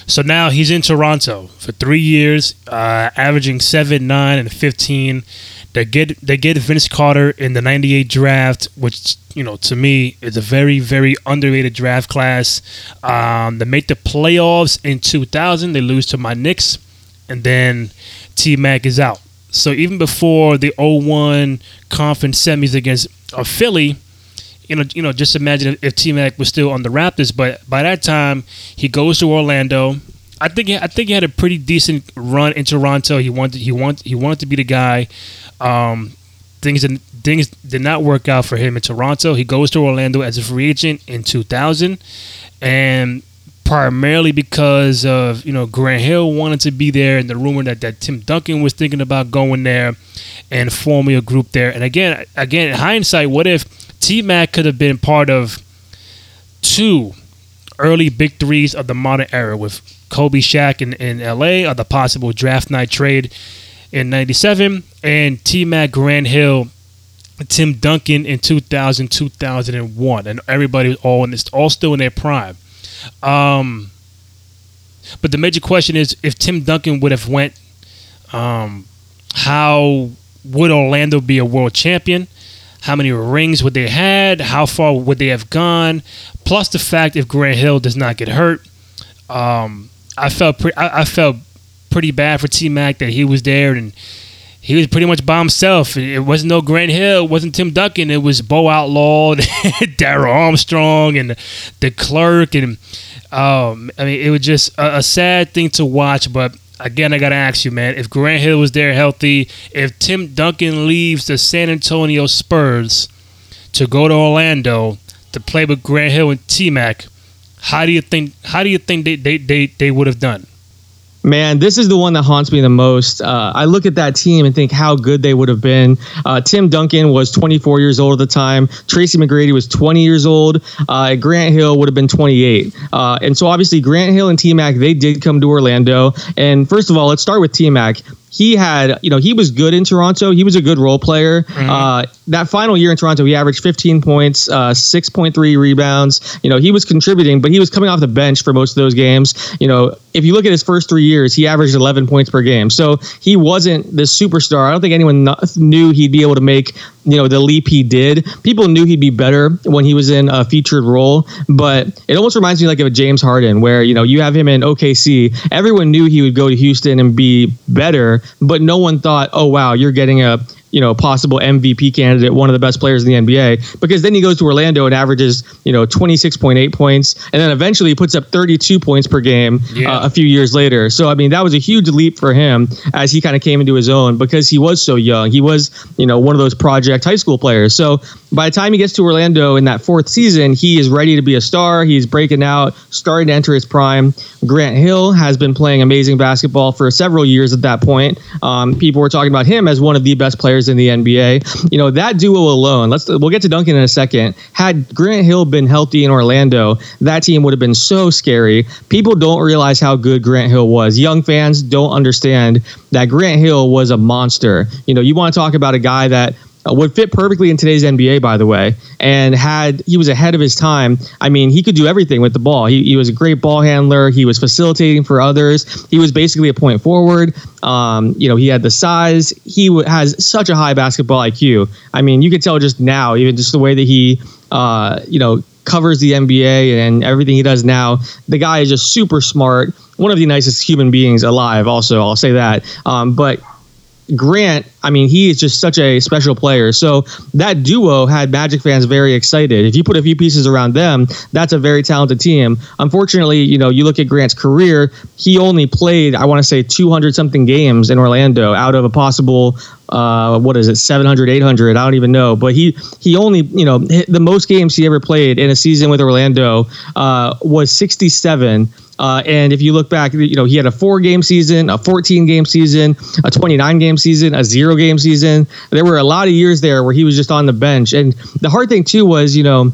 So now he's in Toronto for three years, uh, averaging seven, nine, and fifteen. They get they get Vince Carter in the '98 draft, which you know to me is a very very underrated draft class. Um, they make the playoffs in 2000. They lose to my Knicks, and then T Mac is out. So even before the 01 conference semis against uh, Philly, you know, you know, just imagine if T Mac was still on the Raptors. But by that time, he goes to Orlando. I think I think he had a pretty decent run in Toronto. He wanted he wanted he wanted to be the guy. Um, things didn't- things did not work out for him in Toronto. He goes to Orlando as a free agent in 2000, and primarily because of you know Grant Hill wanted to be there, and the rumor that, that Tim Duncan was thinking about going there and forming a group there. And again, again, in hindsight, what if T Mac could have been part of two early big threes of the modern era with Kobe Shaq in, in LA or the possible draft night trade in 97 and T Mac Grant Hill Tim Duncan in 2000 2001 and everybody was all in this all still in their prime um but the major question is if Tim Duncan would have went um how would Orlando be a world champion? How many rings would they had? How far would they have gone? Plus the fact if Grant Hill does not get hurt um I felt pre- I, I felt pretty bad for T Mac that he was there and he was pretty much by himself. It wasn't no Grant Hill, it wasn't Tim Duncan. It was Bo Outlaw, Daryl Armstrong, and DeClercq. And um, I mean, it was just a, a sad thing to watch. But again, I gotta ask you, man. If Grant Hill was there healthy, if Tim Duncan leaves the San Antonio Spurs to go to Orlando to play with Grant Hill and T Mac, how do you think? How do you think they they they, they would have done? Man, this is the one that haunts me the most. Uh, I look at that team and think how good they would have been. Uh, Tim Duncan was 24 years old at the time. Tracy McGrady was 20 years old. Uh, Grant Hill would have been 28. Uh, and so obviously Grant Hill and T Mac they did come to Orlando. And first of all, let's start with T Mac he had, you know, he was good in Toronto. He was a good role player. Mm-hmm. Uh, that final year in Toronto, he averaged 15 points, uh, 6.3 rebounds. You know, he was contributing, but he was coming off the bench for most of those games. You know, if you look at his first three years, he averaged 11 points per game. So he wasn't the superstar. I don't think anyone knew he'd be able to make you know the leap he did. People knew he'd be better when he was in a featured role, but it almost reminds me like of a James Harden, where you know you have him in OKC. Everyone knew he would go to Houston and be better, but no one thought, oh wow, you're getting a you know, possible MVP candidate, one of the best players in the NBA, because then he goes to Orlando and averages, you know, 26.8 points, and then eventually he puts up 32 points per game yeah. uh, a few years later. So, I mean, that was a huge leap for him as he kind of came into his own because he was so young. He was, you know, one of those project high school players. So, by the time he gets to Orlando in that fourth season, he is ready to be a star. He's breaking out, starting to enter his prime. Grant Hill has been playing amazing basketball for several years at that point. Um, people were talking about him as one of the best players players in the NBA. You know, that duo alone, let's we'll get to Duncan in a second. Had Grant Hill been healthy in Orlando, that team would have been so scary. People don't realize how good Grant Hill was. Young fans don't understand that Grant Hill was a monster. You know, you want to talk about a guy that would fit perfectly in today's NBA, by the way, and had he was ahead of his time. I mean, he could do everything with the ball. He, he was a great ball handler. He was facilitating for others. He was basically a point forward. Um, you know, he had the size. He w- has such a high basketball IQ. I mean, you can tell just now, even just the way that he, uh, you know, covers the NBA and everything he does now. The guy is just super smart. One of the nicest human beings alive. Also, I'll say that. Um, but Grant, I mean, he is just such a special player. So that duo had Magic fans very excited. If you put a few pieces around them, that's a very talented team. Unfortunately, you know, you look at Grant's career, he only played, I want to say, 200 something games in Orlando out of a possible uh, what is it 700 800 i don't even know but he he only you know the most games he ever played in a season with orlando uh, was 67 uh, and if you look back, you know, he had a four game season, a 14 game season, a 29 game season, a zero game season. There were a lot of years there where he was just on the bench. And the hard thing, too, was, you know,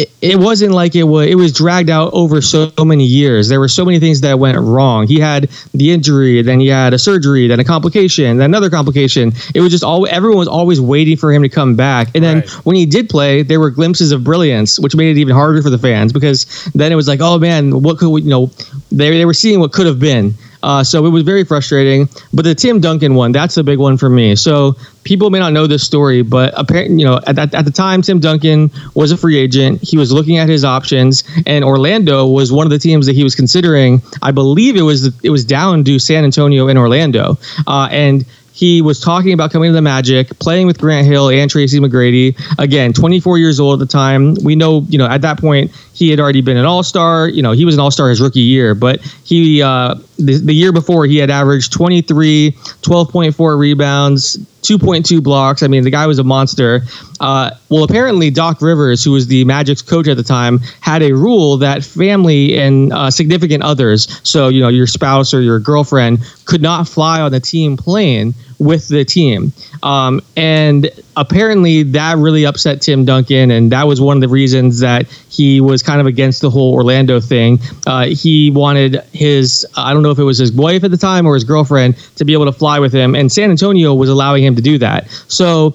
it, it wasn't like it was it was dragged out over so many years. There were so many things that went wrong. He had the injury, then he had a surgery, then a complication, then another complication. It was just all everyone was always waiting for him to come back. And then right. when he did play, there were glimpses of brilliance, which made it even harder for the fans because then it was like, oh man, what could we, you know? They they were seeing what could have been. Uh, so it was very frustrating. But the Tim Duncan one, that's the big one for me. So people may not know this story, but apparently, you know, at, at, at, the time, Tim Duncan was a free agent. He was looking at his options, and Orlando was one of the teams that he was considering. I believe it was it was down to San Antonio and Orlando, uh, and he was talking about coming to the Magic, playing with Grant Hill and Tracy McGrady. Again, 24 years old at the time. We know, you know, at that point he had already been an All Star. You know, he was an All Star his rookie year, but he uh, the, the year before he had averaged 23, 12.4 rebounds, 2.2 blocks. I mean, the guy was a monster. Uh, well, apparently, Doc Rivers, who was the Magic's coach at the time, had a rule that family and uh, significant others, so, you know, your spouse or your girlfriend, could not fly on the team plane with the team. Um, and apparently that really upset Tim Duncan, and that was one of the reasons that he was kind of against the whole Orlando thing. Uh, he wanted his, I don't know if it was his wife at the time or his girlfriend, to be able to fly with him, and San Antonio was allowing him to do that. So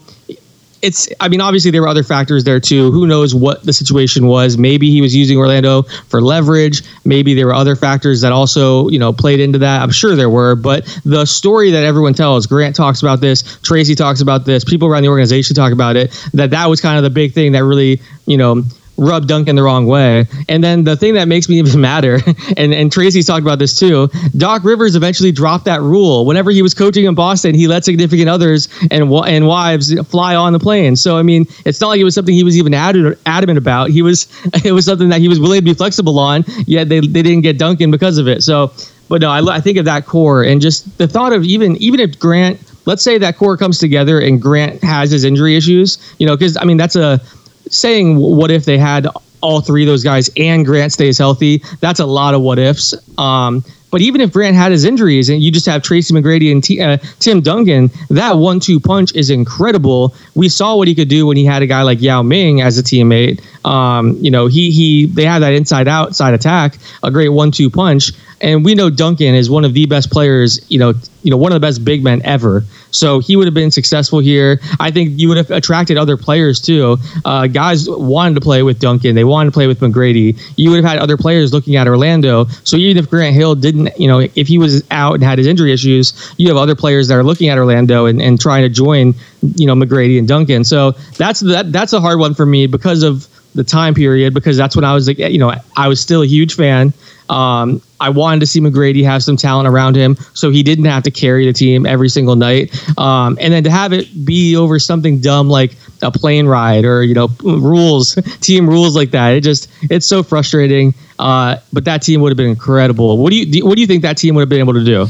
it's I mean obviously there were other factors there too. Who knows what the situation was? Maybe he was using Orlando for leverage. Maybe there were other factors that also you know played into that. I'm sure there were, but the story that everyone tells, Grant talks about this, Tracy talks about this, people around the organization talk about it. That that was kind of the big thing that really you know rub Duncan the wrong way. And then the thing that makes me even madder, and, and Tracy's talked about this too, Doc Rivers eventually dropped that rule. Whenever he was coaching in Boston, he let significant others and and wives fly on the plane. So I mean, it's not like it was something he was even adamant about. He was it was something that he was willing to be flexible on. Yet they, they didn't get Duncan because of it. So but no, I, I think of that core and just the thought of even even if Grant, let's say that core comes together and Grant has his injury issues, you know, because I mean that's a saying. What if they had all three of those guys and Grant stays healthy? That's a lot of what ifs. Um, but even if Grant had his injuries and you just have Tracy McGrady and T, uh, Tim Duncan, that one-two punch is incredible. We saw what he could do when he had a guy like Yao Ming as a teammate. Um, you know, he he they had that inside-outside attack, a great one-two punch, and we know Duncan is one of the best players. You know, you know, one of the best big men ever. So he would have been successful here. I think you would have attracted other players too. Uh, guys wanted to play with Duncan. They wanted to play with McGrady. You would have had other players looking at Orlando. So even if Grant Hill didn't, you know, if he was out and had his injury issues, you have other players that are looking at Orlando and, and trying to join, you know, McGrady and Duncan. So that's that that's a hard one for me because of the time period because that's when I was like, you know, I was still a huge fan. Um, I wanted to see McGrady have some talent around him, so he didn't have to carry the team every single night. Um, and then to have it be over something dumb like a plane ride or you know rules, team rules like that, it just it's so frustrating. Uh, but that team would have been incredible. What do you what do you think that team would have been able to do?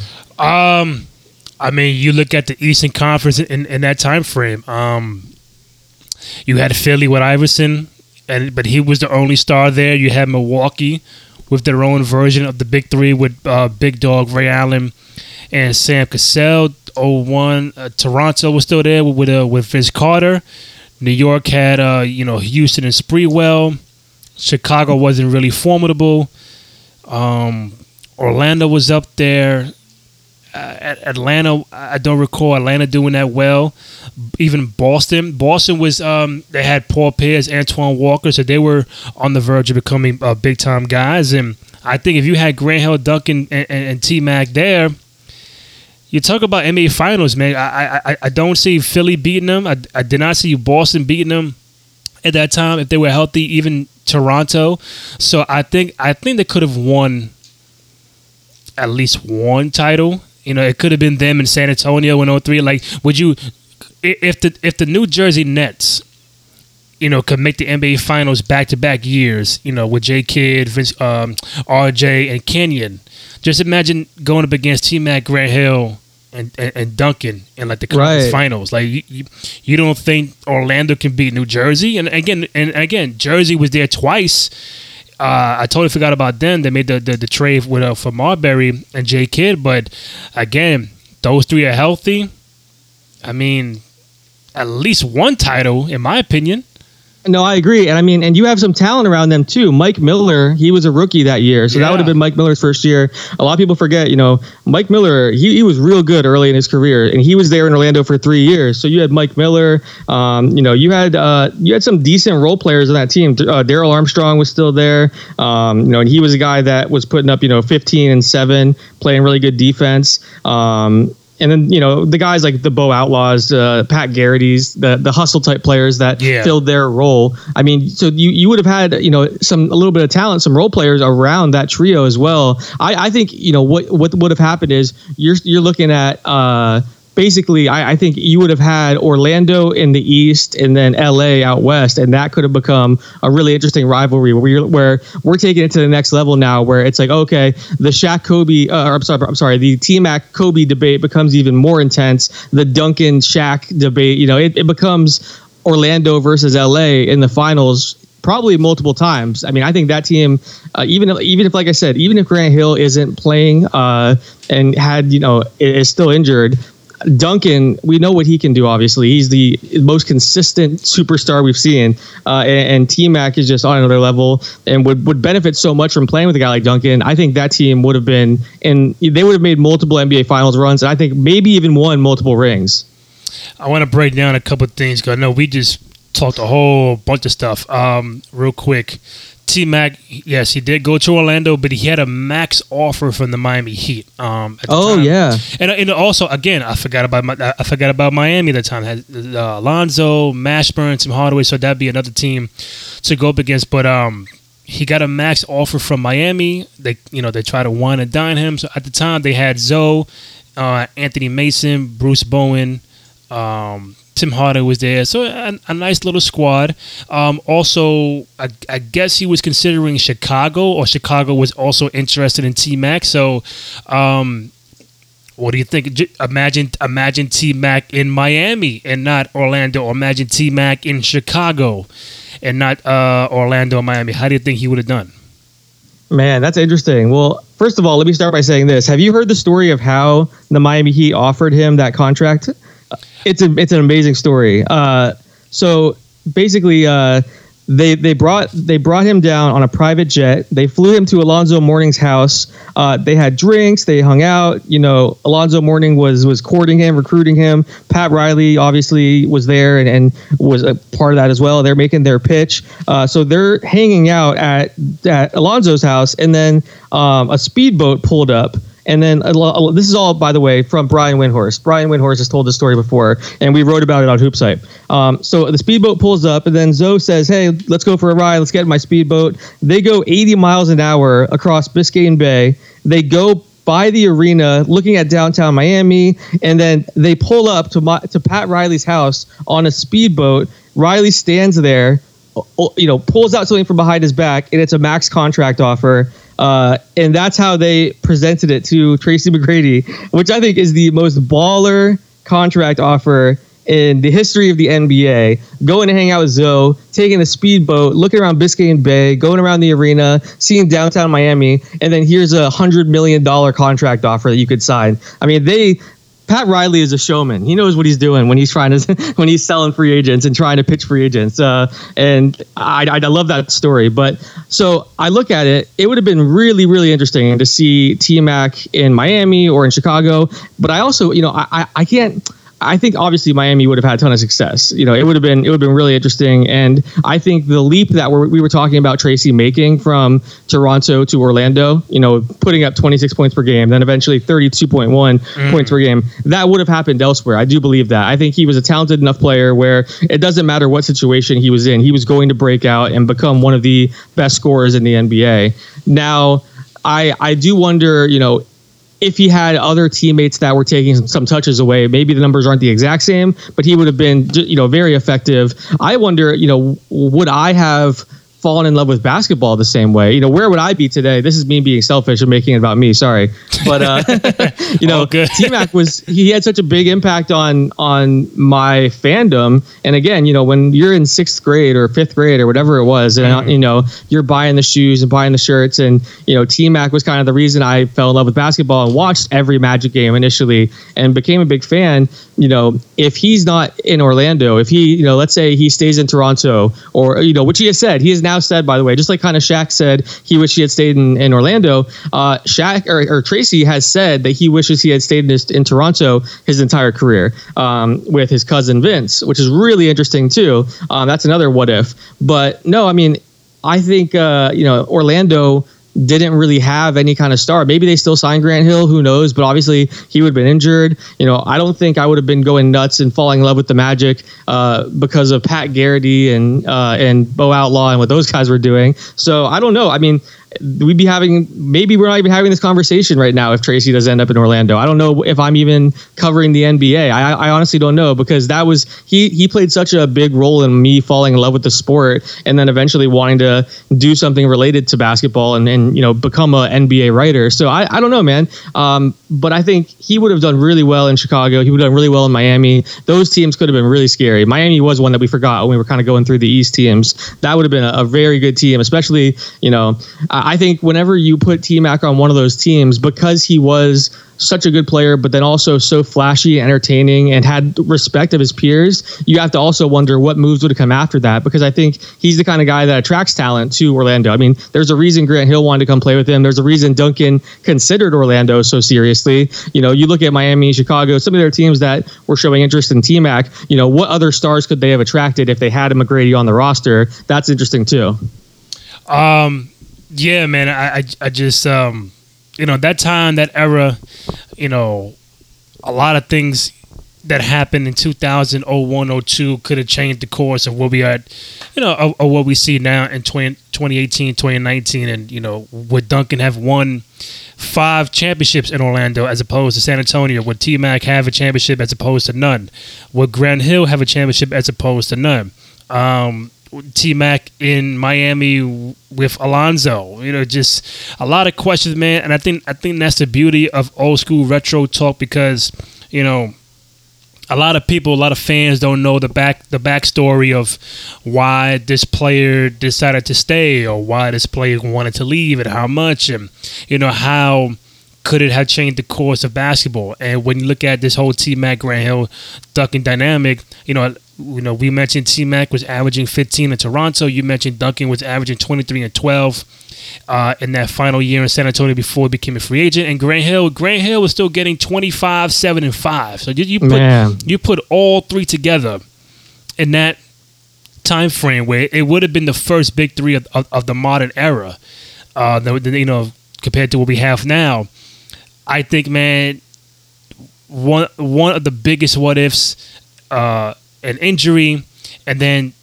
Um, I mean, you look at the Eastern Conference in, in that time frame. Um, you had Philly with Iverson, and but he was the only star there. You had Milwaukee with their own version of the Big Three with uh, Big Dog Ray Allen and Sam Cassell. 01, uh, Toronto was still there with uh, with Vince Carter. New York had uh, you know Houston and Sprewell. Chicago wasn't really formidable. Um, Orlando was up there. Atlanta, I don't recall Atlanta doing that well. Even Boston, Boston was um, they had Paul Pierce, Antoine Walker, so they were on the verge of becoming uh, big time guys. And I think if you had Grant Hill, Duncan, and, and, and T Mac there, you talk about NBA Finals, man. I, I I don't see Philly beating them. I, I did not see Boston beating them at that time if they were healthy. Even Toronto. So I think I think they could have won at least one title. You know, it could have been them in San Antonio in 03. Like, would you if the if the New Jersey Nets, you know, could make the NBA Finals back to back years, you know, with J Kidd, Vince, um, RJ, and Kenyon, just imagine going up against T Mac, Grant Hill, and, and, and Duncan in like the Right. finals. Like, you, you, you don't think Orlando can beat New Jersey? And again, and again, Jersey was there twice. Uh, I totally forgot about them. They made the the, the trade with uh, for Marbury and J Kidd, but again, those three are healthy. I mean, at least one title, in my opinion. No, I agree, and I mean, and you have some talent around them too. Mike Miller, he was a rookie that year, so that would have been Mike Miller's first year. A lot of people forget, you know, Mike Miller, he, he was real good early in his career, and he was there in Orlando for three years. So you had Mike Miller, um, you know, you had uh, you had some decent role players on that team. Uh, Daryl Armstrong was still there, um, you know, and he was a guy that was putting up, you know, 15 and seven, playing really good defense. Um, and then you know the guys like the Bo Outlaws, uh, Pat Garrity's, the the hustle type players that Yeah. filled their role. I mean, so you you would have had you know some a little bit of talent, some role players around that trio as well. I, I think you know what what would have happened is you're you're looking at. Uh, Basically, I, I think you would have had Orlando in the East and then LA out West, and that could have become a really interesting rivalry where you're, where we're taking it to the next level now, where it's like, okay, the Shaq Kobe, uh, or I'm sorry, I'm sorry, the T Mac Kobe debate becomes even more intense. The Duncan Shaq debate, you know, it, it becomes Orlando versus LA in the finals probably multiple times. I mean, I think that team, uh, even if, even if, like I said, even if Grant Hill isn't playing uh, and had, you know, is still injured, Duncan, we know what he can do. Obviously, he's the most consistent superstar we've seen, uh, and, and T Mac is just on another level and would would benefit so much from playing with a guy like Duncan. I think that team would have been, and they would have made multiple NBA Finals runs, and I think maybe even won multiple rings. I want to break down a couple of things because I know we just talked a whole bunch of stuff. Um, real quick, T Mac, yes, he did go to Orlando, but he had a max offer from the Miami Heat. Um, at the Oh time. yeah, and and also again, I forgot about my, I forgot about Miami at the time. Had uh, Alonzo, Mashburn, Tim Hardaway, so that'd be another team to go up against. But um, he got a max offer from Miami. They you know they try to wine and dine him. So at the time they had Zoe, uh, Anthony Mason, Bruce Bowen, um, Tim Hardaway was there, so a, a nice little squad. Um, also, I, I guess he was considering Chicago, or Chicago was also interested in T Mac. So, um, what do you think? Imagine, imagine T Mac in Miami and not Orlando, or imagine T Mac in Chicago and not uh, Orlando, or Miami. How do you think he would have done? Man, that's interesting. Well, first of all, let me start by saying this. Have you heard the story of how the Miami Heat offered him that contract? It's a it's an amazing story. Uh, so basically, uh, they they brought they brought him down on a private jet. They flew him to Alonzo Mourning's house. Uh, they had drinks. They hung out. You know, Alonzo Mourning was was courting him, recruiting him. Pat Riley obviously was there and, and was a part of that as well. They're making their pitch. Uh, so they're hanging out at at Alonzo's house, and then um, a speedboat pulled up. And then this is all, by the way, from Brian Windhorst. Brian Windhorst has told this story before, and we wrote about it on HoopsHype. Um, so the speedboat pulls up, and then Zoe says, "Hey, let's go for a ride. Let's get in my speedboat." They go 80 miles an hour across Biscayne Bay. They go by the arena, looking at downtown Miami, and then they pull up to my, to Pat Riley's house on a speedboat. Riley stands there, you know, pulls out something from behind his back, and it's a max contract offer. Uh, and that's how they presented it to Tracy McGrady, which I think is the most baller contract offer in the history of the NBA. Going to hang out with Zoe, taking a speedboat, looking around Biscayne Bay, going around the arena, seeing downtown Miami, and then here's a hundred million dollar contract offer that you could sign. I mean, they Pat Riley is a showman. He knows what he's doing when he's trying to when he's selling free agents and trying to pitch free agents. Uh, and I, I love that story. But so I look at it, it would have been really really interesting to see T Mac in Miami or in Chicago. But I also you know I I, I can't. I think obviously Miami would have had a ton of success. You know, it would have been it would have been really interesting, and I think the leap that we're, we were talking about Tracy making from Toronto to Orlando, you know, putting up 26 points per game, then eventually 32.1 points mm. per game, that would have happened elsewhere. I do believe that. I think he was a talented enough player where it doesn't matter what situation he was in, he was going to break out and become one of the best scorers in the NBA. Now, I I do wonder, you know, if he had other teammates that were taking some, some touches away, maybe the numbers aren't the exact same, but he would have been, you know, very effective. I wonder, you know, would I have fallen in love with basketball the same way? You know, where would I be today? This is me being selfish and making it about me. Sorry, but uh, you know, T Mac was he had such a big impact on on my fandom. And again, you know, when you're in sixth grade or fifth grade or whatever it was, and uh, you know, you're buying the shoes and buying the shirts, and you know, T Mac was kind of the reason I fell in love with basketball and watched every Magic game initially and became a big fan. You know, if he's not in Orlando, if he, you know, let's say he stays in Toronto, or you know, which he has said, he has said, by the way, just like kind of Shaq said, he wished he had stayed in, in Orlando. Uh, Shaq or, or Tracy has said that he wishes he had stayed in, his, in Toronto his entire career um, with his cousin Vince, which is really interesting too. Um, that's another what if. But no, I mean, I think uh, you know Orlando didn't really have any kind of star. Maybe they still signed Grant Hill, who knows? But obviously he would have been injured. You know, I don't think I would have been going nuts and falling in love with the Magic uh, because of Pat Garrity and uh, and Bo Outlaw and what those guys were doing. So I don't know. I mean, we'd be having maybe we're not even having this conversation right now if Tracy does end up in Orlando. I don't know if I'm even covering the NBA. I, I honestly don't know because that was he he played such a big role in me falling in love with the sport and then eventually wanting to do something related to basketball and, and you know become a NBA writer. So I, I don't know, man. Um, but I think he would have done really well in Chicago. He would have done really well in Miami. Those teams could have been really scary. Miami was one that we forgot when we were kind of going through the East teams. That would have been a, a very good team, especially you know. I I think whenever you put T Mac on one of those teams, because he was such a good player, but then also so flashy, entertaining, and had respect of his peers, you have to also wonder what moves would have come after that. Because I think he's the kind of guy that attracts talent to Orlando. I mean, there's a reason Grant Hill wanted to come play with him. There's a reason Duncan considered Orlando so seriously. You know, you look at Miami, Chicago, some of their teams that were showing interest in T Mac. You know, what other stars could they have attracted if they had a McGrady on the roster? That's interesting too. Um, yeah, man. I, I, I just, um, you know, that time, that era, you know, a lot of things that happened in 2001, 02 could have changed the course of what we are, you know, of, of what we see now in 20, 2018, 2019. And, you know, would Duncan have won five championships in Orlando as opposed to San Antonio? Would T Mac have a championship as opposed to none? Would Grant Hill have a championship as opposed to none? Um, T Mac in Miami with Alonzo. You know, just a lot of questions, man. And I think I think that's the beauty of old school retro talk because you know a lot of people, a lot of fans don't know the back the backstory of why this player decided to stay or why this player wanted to leave and how much and you know how could it have changed the course of basketball? And when you look at this whole T Mac Grant Hill Duncan dynamic, you know, you know, we mentioned T Mac was averaging 15 in Toronto. You mentioned Duncan was averaging 23 and 12 uh, in that final year in San Antonio before he became a free agent. And Grant Hill, Grant Hill was still getting 25, 7, and 5. So you, you put Man. you put all three together in that time frame where it would have been the first big three of, of, of the modern era. Uh, the, the- you know, compared to what we have now. I think, man, one one of the biggest what ifs, uh, an injury, and then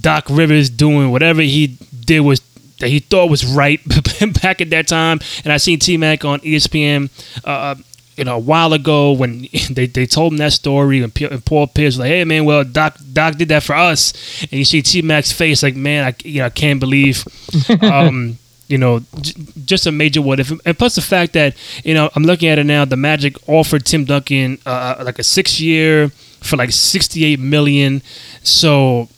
Doc Rivers doing whatever he did was that he thought was right back at that time. And I seen T Mac on ESPN, uh, you know, a while ago when they, they told him that story, and, P- and Paul Pierce was like, "Hey man, well Doc Doc did that for us," and you see T Mac's face like, "Man, I you know I can't believe." Um, you know, j- just a major what if, and plus the fact that you know I'm looking at it now. The Magic offered Tim Duncan uh, like a six year for like 68 million. So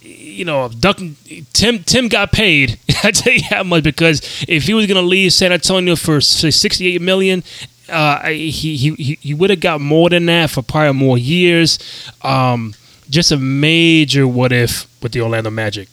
you know, Duncan, Tim Tim got paid. I tell you how much because if he was going to leave San Antonio for say, 68 million, uh, he he he, he would have got more than that for probably more years. Um, just a major what if with the Orlando Magic.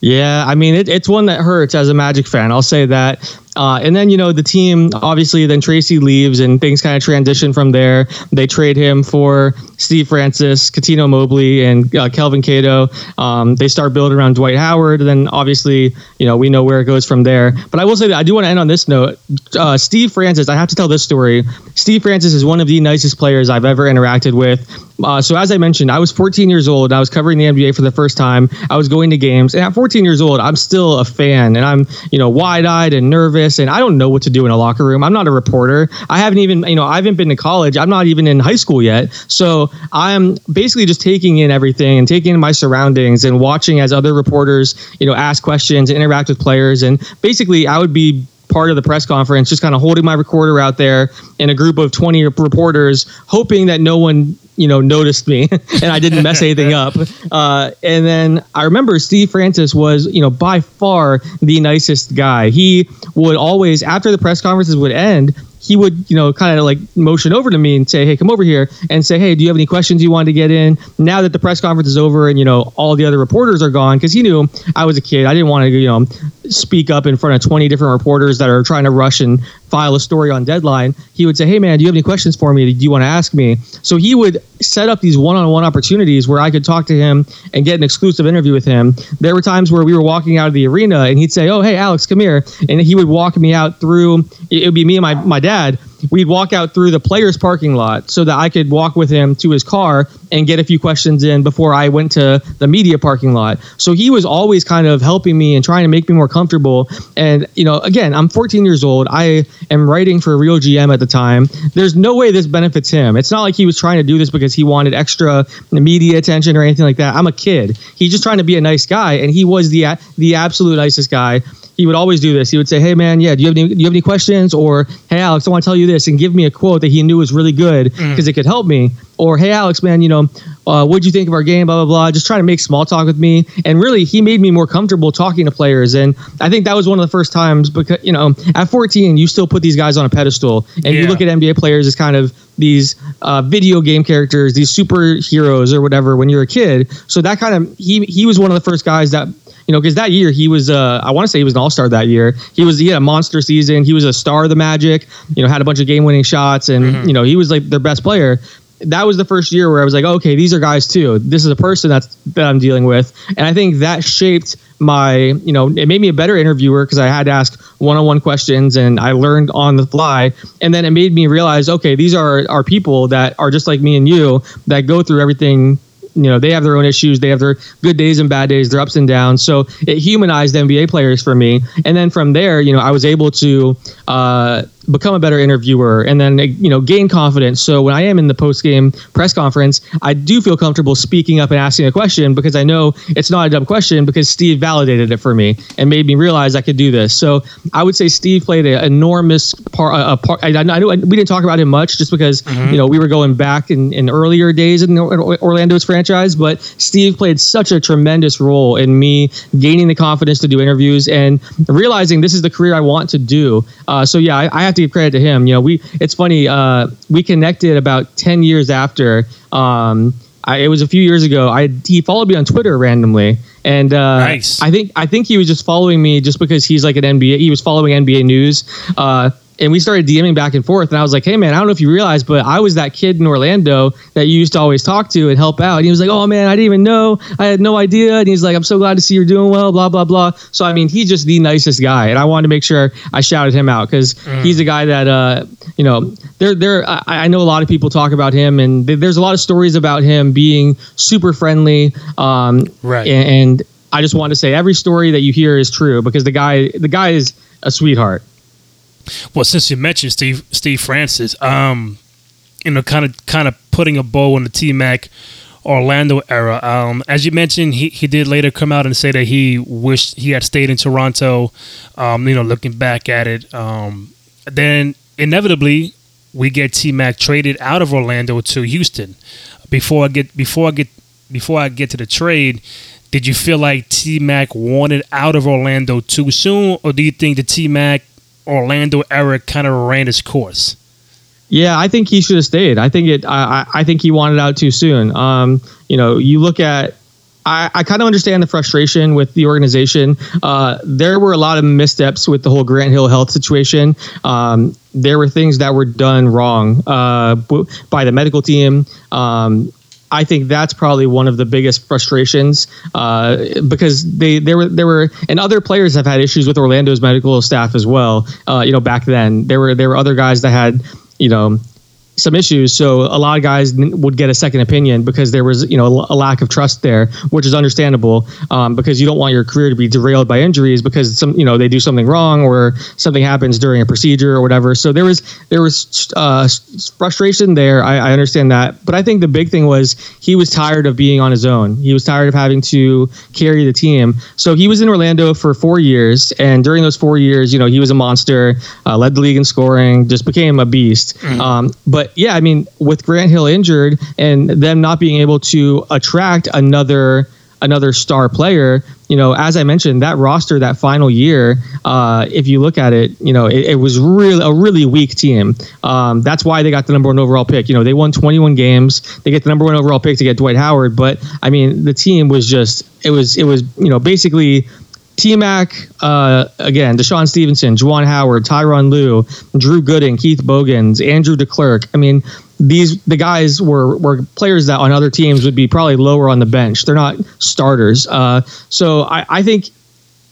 Yeah, I mean it, it's one that hurts as a Magic fan. I'll say that. Uh, and then you know the team obviously then Tracy leaves and things kind of transition from there. They trade him for Steve Francis, Cuttino Mobley, and uh, Kelvin Cato. Um, they start building around Dwight Howard. And then obviously you know we know where it goes from there. But I will say that I do want to end on this note. Uh, Steve Francis, I have to tell this story. Steve Francis is one of the nicest players I've ever interacted with. Uh, so as I mentioned, I was 14 years old. I was covering the NBA for the first time. I was going to games, and at 14 years old, I'm still a fan, and I'm you know wide-eyed and nervous, and I don't know what to do in a locker room. I'm not a reporter. I haven't even you know I haven't been to college. I'm not even in high school yet. So I'm basically just taking in everything and taking in my surroundings and watching as other reporters you know ask questions and interact with players, and basically I would be part of the press conference, just kind of holding my recorder out there in a group of 20 reporters, hoping that no one, you know, noticed me and I didn't mess anything up. Uh, and then I remember Steve Francis was, you know, by far the nicest guy. He would always, after the press conferences would end, he would, you know, kind of like motion over to me and say, "Hey, come over here," and say, "Hey, do you have any questions you want to get in?" Now that the press conference is over and you know all the other reporters are gone, because he knew I was a kid, I didn't want to, you know, speak up in front of 20 different reporters that are trying to rush and file a story on deadline. He would say, "Hey, man, do you have any questions for me? Do you want to ask me?" So he would set up these one-on-one opportunities where I could talk to him and get an exclusive interview with him. There were times where we were walking out of the arena and he'd say, "Oh, hey, Alex, come here," and he would walk me out through. It would be me and my my dad. We'd walk out through the players' parking lot so that I could walk with him to his car and get a few questions in before I went to the media parking lot. So he was always kind of helping me and trying to make me more comfortable. And you know, again, I'm 14 years old. I am writing for a Real GM at the time. There's no way this benefits him. It's not like he was trying to do this because he wanted extra media attention or anything like that. I'm a kid. He's just trying to be a nice guy, and he was the the absolute nicest guy he would always do this. He would say, "Hey man, yeah, do you have any do you have any questions?" Or, "Hey Alex, I want to tell you this," and give me a quote that he knew was really good because it could help me. Or, "Hey Alex, man, you know, uh, what'd you think of our game?" Blah blah blah. Just trying to make small talk with me, and really, he made me more comfortable talking to players. And I think that was one of the first times because you know, at 14, you still put these guys on a pedestal, and you look at NBA players as kind of these uh, video game characters, these superheroes or whatever when you're a kid. So that kind of he he was one of the first guys that you know because that year he was uh, I want to say he was an all star that year. He was he had a monster season. He was a star of the Magic. You know had a bunch of game winning shots and you know he was like their best player. That was the first year where I was like, okay, these are guys too. This is a person that's that I'm dealing with, and I think that shaped my, you know, it made me a better interviewer because I had to ask one-on-one questions and I learned on the fly, and then it made me realize, okay, these are are people that are just like me and you that go through everything you know they have their own issues. They have their good days and bad days, their ups and downs. So it humanized NBA players for me. And then from there, you know, I was able to. Uh, become a better interviewer and then you know gain confidence. So when i am in the post game press conference i do feel comfortable speaking up and asking a question because i know it's not a dumb question because steve validated it for me and made me realize i could do this. So i would say steve played an enormous part a part I, I know we didn't talk about him much just because you know we were going back in, in earlier days in orlando's franchise but steve played such a tremendous role in me gaining the confidence to do interviews and realizing this is the career i want to do. Uh, so yeah I, I have to give credit to him. You know, we it's funny. Uh, we connected about ten years after. Um, I, it was a few years ago. I he followed me on Twitter randomly, and uh, Nice. I think I think he was just following me just because he's like an NBA. He was following NBA news. Uh, and we started DMing back and forth, and I was like, "Hey, man, I don't know if you realize, but I was that kid in Orlando that you used to always talk to and help out." And he was like, "Oh, man, I didn't even know. I had no idea." And he's like, "I'm so glad to see you're doing well." Blah blah blah. So I mean, he's just the nicest guy, and I wanted to make sure I shouted him out because he's a guy that uh, you know, there there. I, I know a lot of people talk about him, and th- there's a lot of stories about him being super friendly. Um, Right. and, and I just want to say every story that you hear is true because the guy the guy is a sweetheart. Well, since you mentioned Steve Steve Francis, um, you know, kind of kind of putting a bow on the T Mac Orlando era. Um, as you mentioned, he, he did later come out and say that he wished he had stayed in Toronto. Um, you know, looking back at it, um, then inevitably we get T Mac traded out of Orlando to Houston. Before I get before I get before I get to the trade, did you feel like T Mac wanted out of Orlando too soon, or do you think the T Mac Orlando era kind of ran its course? Yeah, I think he should have stayed. I think it. I, I think he wanted out too soon. Um, you know, you look at. I, I kind of understand the frustration with the organization. Uh, there were a lot of missteps with the whole Grant Hill health situation. Um, there were things that were done wrong uh, by the medical team. Um, I think that's probably one of the biggest frustrations uh, because they there were there were and other players have had issues with Orlando's medical staff as well. Uh, you know, back then there were there were other guys that had you know some issues. So a lot of guys would get a second opinion because there was, you know, a lack of trust there, which is understandable um, because you don't want your career to be derailed by injuries because some, you know, they do something wrong or something happens during a procedure or whatever. So there was there was uh, frustration there. I, I understand that, but I think the big thing was he was tired of being on his own. He was tired of having to carry the team. So he was in Orlando for four years, and during those four years, you know, he was a monster, uh, led the league in scoring, just became a beast. Um, but yeah, I mean, with Grant Hill injured and them not being able to attract another another star player, you know, as I mentioned, that roster that final year, uh, if you look at it, you know, it, it was really a really weak team. Um, that's why they got the number one overall pick. You know, they won 21 games. They get the number one overall pick to get Dwight Howard, but I mean, the team was just it was it was you know basically T Mac, uh, again, DeShawn Stevenson, Juwan Howard, Tyronn Lue, Drew Gooden, Keith Bogans, Andrew DeClercq. I mean, these the guys were were players that on other teams would be probably lower on the bench. They're not starters. Uh, so I, I think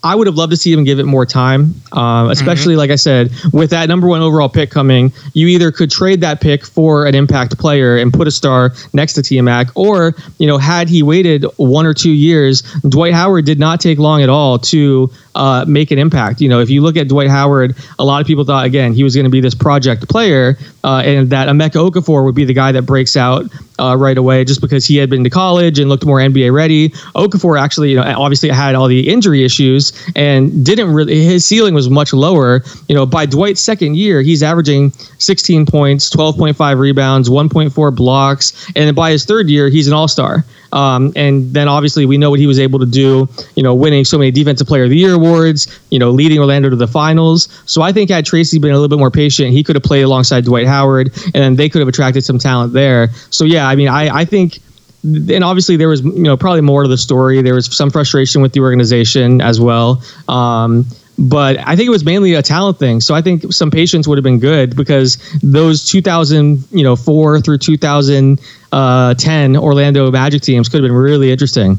I would have loved to see him give it more time, uh, especially like I said, with that number one overall pick coming. You either could trade that pick for an impact player and put a star next to T Mac, or you know, had he waited one or two years, Dwight Howard did not take long at all to uh, make an impact. You know, if you look at Dwight Howard, a lot of people thought again he was going to be this project player, uh, and that Emeka Okafor would be the guy that breaks out uh, right away just because he had been to college and looked more NBA ready. Okafor actually, you know, obviously had all the injury issues and didn't really. His ceiling was much lower. You know, by Dwight's second year, he's averaging 16 points, 12.5 rebounds, 1.4 blocks, and by his third year, he's an All Star. Um, and then obviously we know what he was able to do. You know, winning so many Defensive Player of the Year awards. You know, leading Orlando to the finals. So I think had Tracy been a little bit more patient, he could have played alongside Dwight Howard, and then they could have attracted some talent there. So yeah, I mean, I, I think and obviously there was you know probably more to the story there was some frustration with the organization as well um, but I think it was mainly a talent thing. So I think some patience would have been good because those 2000, you know, four through 2010 uh, Orlando Magic teams could have been really interesting.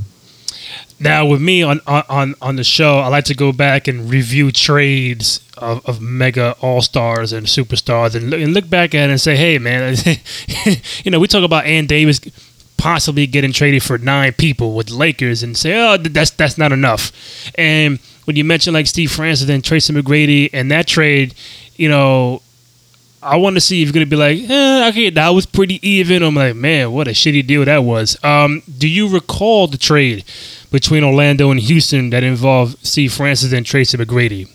Now, with me on on on the show, I like to go back and review trades of, of mega all stars and superstars, and look, and look back at it and say, "Hey, man, you know, we talk about Anthony Davis possibly getting traded for nine people with Lakers and say, oh, that's that's not enough. And when you mention like Steve Francis and Tracy McGrady and that trade, you know, I want to see if you're gonna be like, eh, okay, that was pretty even. I'm like, man, what a shitty deal that was. Um, do you recall the trade between Orlando and Houston that involved Steve Francis and Tracy McGrady?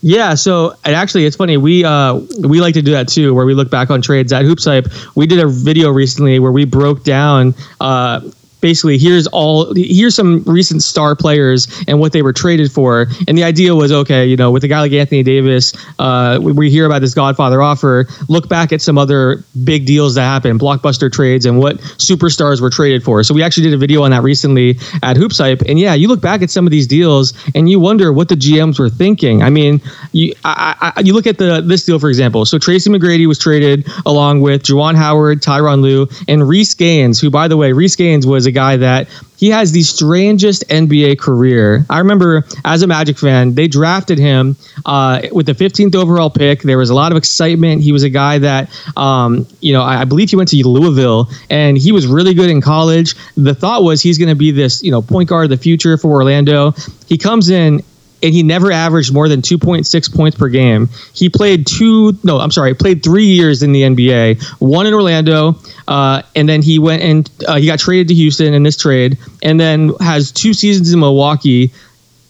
Yeah, so and actually, it's funny. We uh, we like to do that too, where we look back on trades at Hoops Hype. We did a video recently where we broke down uh, basically here's all here's some recent star players and what they were traded for. And the idea was okay you know with a guy like anthony davis uh, we, hear about this godfather offer. Look back at some other big deals that happened blockbuster trades and what superstars were traded for. So we actually did a video on that recently at HoopsHype and yeah you look back at some of these deals and you wonder what the gms were thinking. I mean you I, I, you look at the this deal for example. So tracy mcgrady was traded along with Juwan howard tyronn lue and reece gaines who by the way reece gaines was a guy that he has the strangest NBA career. I remember as a Magic fan, they drafted him uh, with the 15th overall pick. There was a lot of excitement. He was a guy that, um, you know, I, I, believe he went to Louisville and he was really good in college. The thought was he's going to be this, you know, point guard of the future for Orlando. He comes in and he never averaged more than 2.6 points per game. He played two, no, I'm sorry, played three years in the NBA, one in Orlando, uh, and then he went and uh, he got traded to Houston in this trade, and then has two seasons in Milwaukee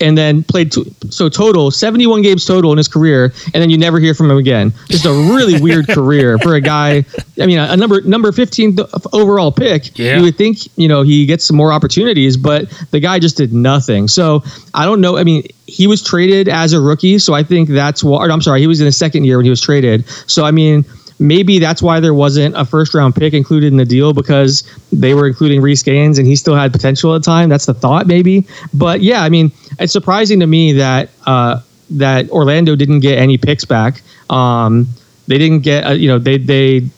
and then played two, so total 71 games total in his career and then you never hear from him again just a really weird career for a guy i mean a, a number number 15 overall pick yeah. you would think you know he gets some more opportunities but the guy just did nothing so i don't know i mean he was traded as a rookie so i think that's what i'm sorry he was in his second year when he was traded so i mean maybe that's why there wasn't a first round pick included in the deal because they were including Reece Gaines and he still had potential at the time. That's the thought, maybe. But yeah, I mean, it's surprising to me that uh, that Orlando didn't get any picks back. Um, they didn't get, uh, you know, they they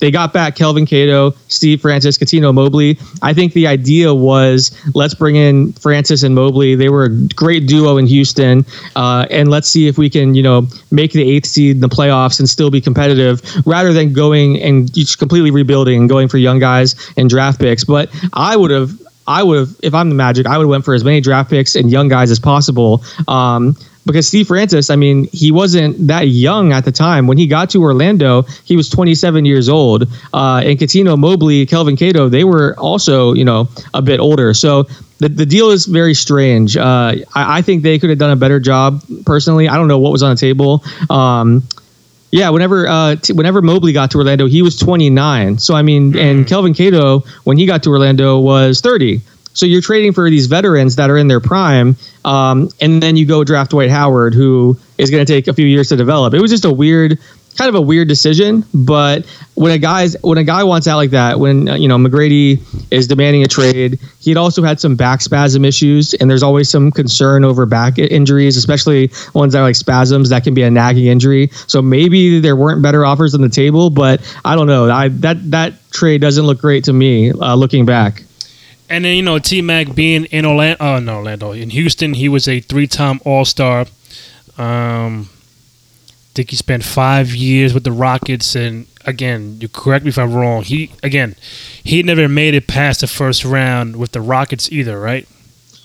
they got back Kelvin Cato, Steve Francis, Cuttino Mobley. I think the idea was let's bring in Francis and Mobley. They were a great duo in Houston, uh, and let's see if we can, you know, make the eighth seed in the playoffs and still be competitive, rather than going and just completely rebuilding and going for young guys and draft picks. But I would have. I would have, if I'm the Magic, I would have went for as many draft picks and young guys as possible. Um, because Steve Francis, I mean, he wasn't that young at the time. When he got to Orlando, he was 27 years old. Uh, and Cuttino Mobley, Kelvin Cato, they were also, you know, a bit older. So the, the deal is very strange. Uh, I, I, think they could have done a better job personally. I don't know what was on the table. Um, yeah, whenever uh, t- whenever Mobley got to Orlando, he was 29. So I mean, and Kelvin Cato when he got to Orlando was 30. So you're trading for these veterans that are in their prime, um, and then you go draft Dwight Howard, who is going to take a few years to develop. It was just a weird, kind of a weird decision. But when a guy's when a guy wants out like that, when uh, you know McGrady is demanding a trade, he'd also had some back spasm issues, and there's always some concern over back injuries, especially ones that are like spasms that can be a nagging injury. So maybe there weren't better offers on the table, but I don't know. I that that trade doesn't look great to me uh, looking back. And then you know T Mac being in Orlando, oh no Orlando in Houston, he was a three-time All Star. Um, think he spent five years with the Rockets, and again, you correct me if I'm wrong. He again, he never made it past the first round with the Rockets either, right?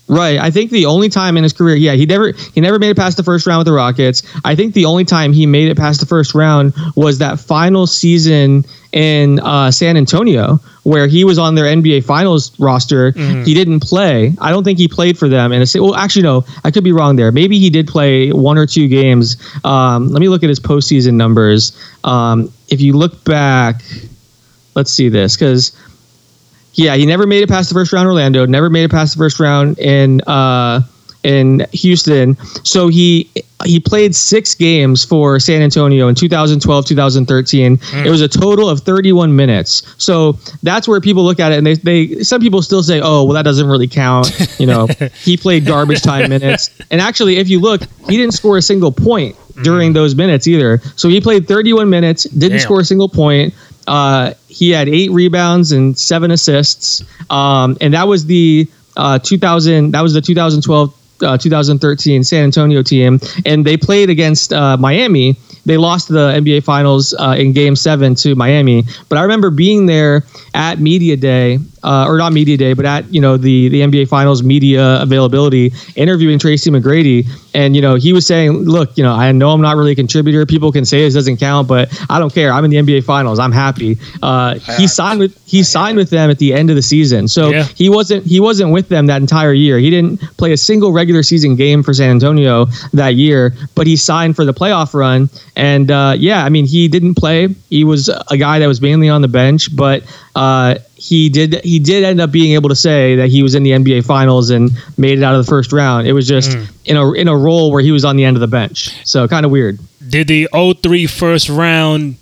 Right. I think the only time in his career, yeah, he never he never made it past the first round with the Rockets. I think the only time he made it past the first round was that final season in uh, San Antonio, where he was on their NBA Finals roster. Mm-hmm. He didn't play. I don't think he played for them. And well, actually, no, I could be wrong there. Maybe he did play one or two games. Um, let me look at his postseason numbers. Um, if you look back, let's see this because yeah, he never made it past the first round. Orlando never made it past the first round in uh, in Houston. So he he played six games for San Antonio in 2012, 2013. Mm. It was a total of 31 minutes. So that's where people look at it, and they they some people still say, oh, well, that doesn't really count. You know, he played garbage time minutes. And actually, if you look, he didn't score a single point during mm. those minutes either. So he played 31 minutes, didn't Damn. score a single point. Uh, he had eight rebounds and seven assists, um, and that was the uh, 2000. That was the 2012. Uh, 2013 San Antonio team, and they played against uh, Miami. They lost the NBA Finals uh, in Game Seven to Miami. But I remember being there at media day uh, or not media day, but at you know the the NBA Finals media availability, interviewing Tracy McGrady, and you know he was saying, look, you know I know I'm not really a contributor. People can say this doesn't count, but I don't care. I'm in the NBA Finals. I'm happy. Uh, he signed with he signed with them at the end of the season, so Yeah. he wasn't he wasn't with them that entire year. He didn't play a single regular season game for San Antonio that year, but he signed for the playoff run. And uh, yeah, I mean he didn't play. He was a guy that was mainly on the bench, but uh, he did he did end up being able to say that he was in the NBA Finals and made it out of the first round. It was just in a in a role where he was on the end of the bench, so kind of weird. Did the 03 first round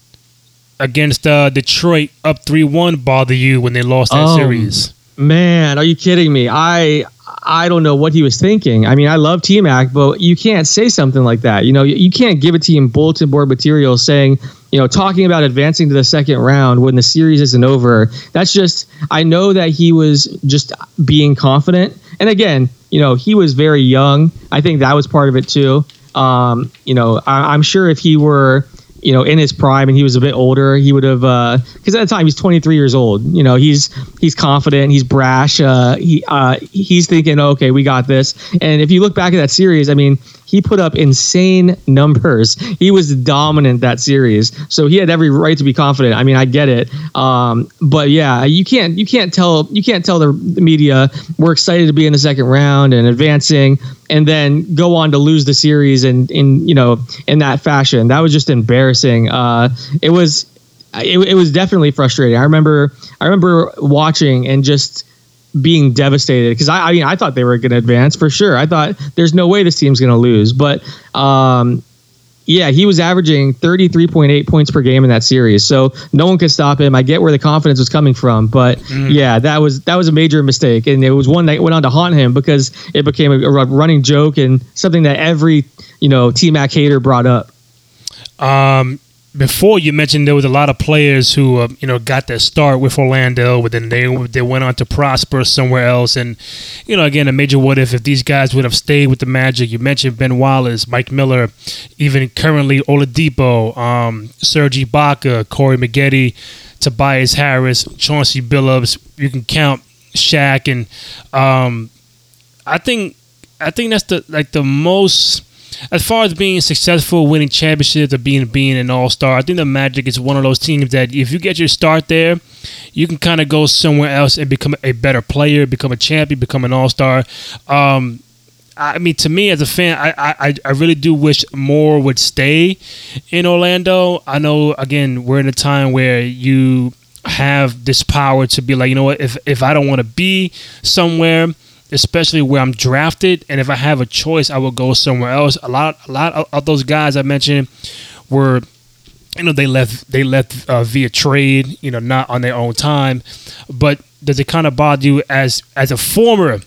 against uh, Detroit up 3 1 bother you when they lost that Oh. series? Man, are you kidding me? I I don't know what he was thinking. I mean, I love T Mac, but you can't say something like that. You know, you, you can't give a team bulletin board material saying, you know, talking about advancing to the second round when the series isn't over. That's just I know that he was just being confident. And again, you know, he was very young. I think that was part of it too. Um, you know, I, I'm sure if he were you know, in his prime and he was a bit older, he would have because at the time he's 23 years old. You know, he's he's confident, he's brash. Uh, he uh, he's thinking, okay, we got this. And if you look back at that series, I mean, he put up insane numbers. He was dominant that series, so he had every right to be confident. I mean, I get it, um, but yeah, you can't you can't tell you can't tell the media we're excited to be in the second round and advancing, and then go on to lose the series and in you know in that fashion. That was just embarrassing. Uh, it was it, it was definitely frustrating. I remember I remember watching and just being devastated because I, I mean I thought they were going to advance for sure. I thought there's no way this team's going to lose, but um, yeah, he was averaging 33.8 points per game in that series, so no one could stop him. I get where the confidence was coming from, but yeah, that was that was a major mistake, and it was one that went on to haunt him because it became a, a running joke and something that every you know T Mac hater brought up. Um, before you mentioned there was a lot of players who uh, you know got their start with Orlando, but then they they went on to prosper somewhere else. And you know, again, a major what if if these guys would have stayed with the Magic. You mentioned Ben Wallace, Mike Miller, even currently Oladipo, um, Serge Ibaka, Corey Maggette, Tobias Harris, Chauncey Billups. You can count Shaq, and um, I think I think that's the like the most as far as being successful, winning championships, or being being an all star. I think the Magic is one of those teams that if you get your start there, you can kind of go somewhere else and become a better player, become a champion, become an all star. Um, I mean, to me as a fan, I, I I really do wish more would stay in Orlando. I know again we're in a time where you have this power to be like, you know what, if if I don't want to be somewhere, especially where I'm drafted, and if I have a choice, I will go somewhere else. A lot a lot of, those guys I mentioned were you know they left they left uh, via trade, you know, not on their own time. But does it kind of bother you as as a former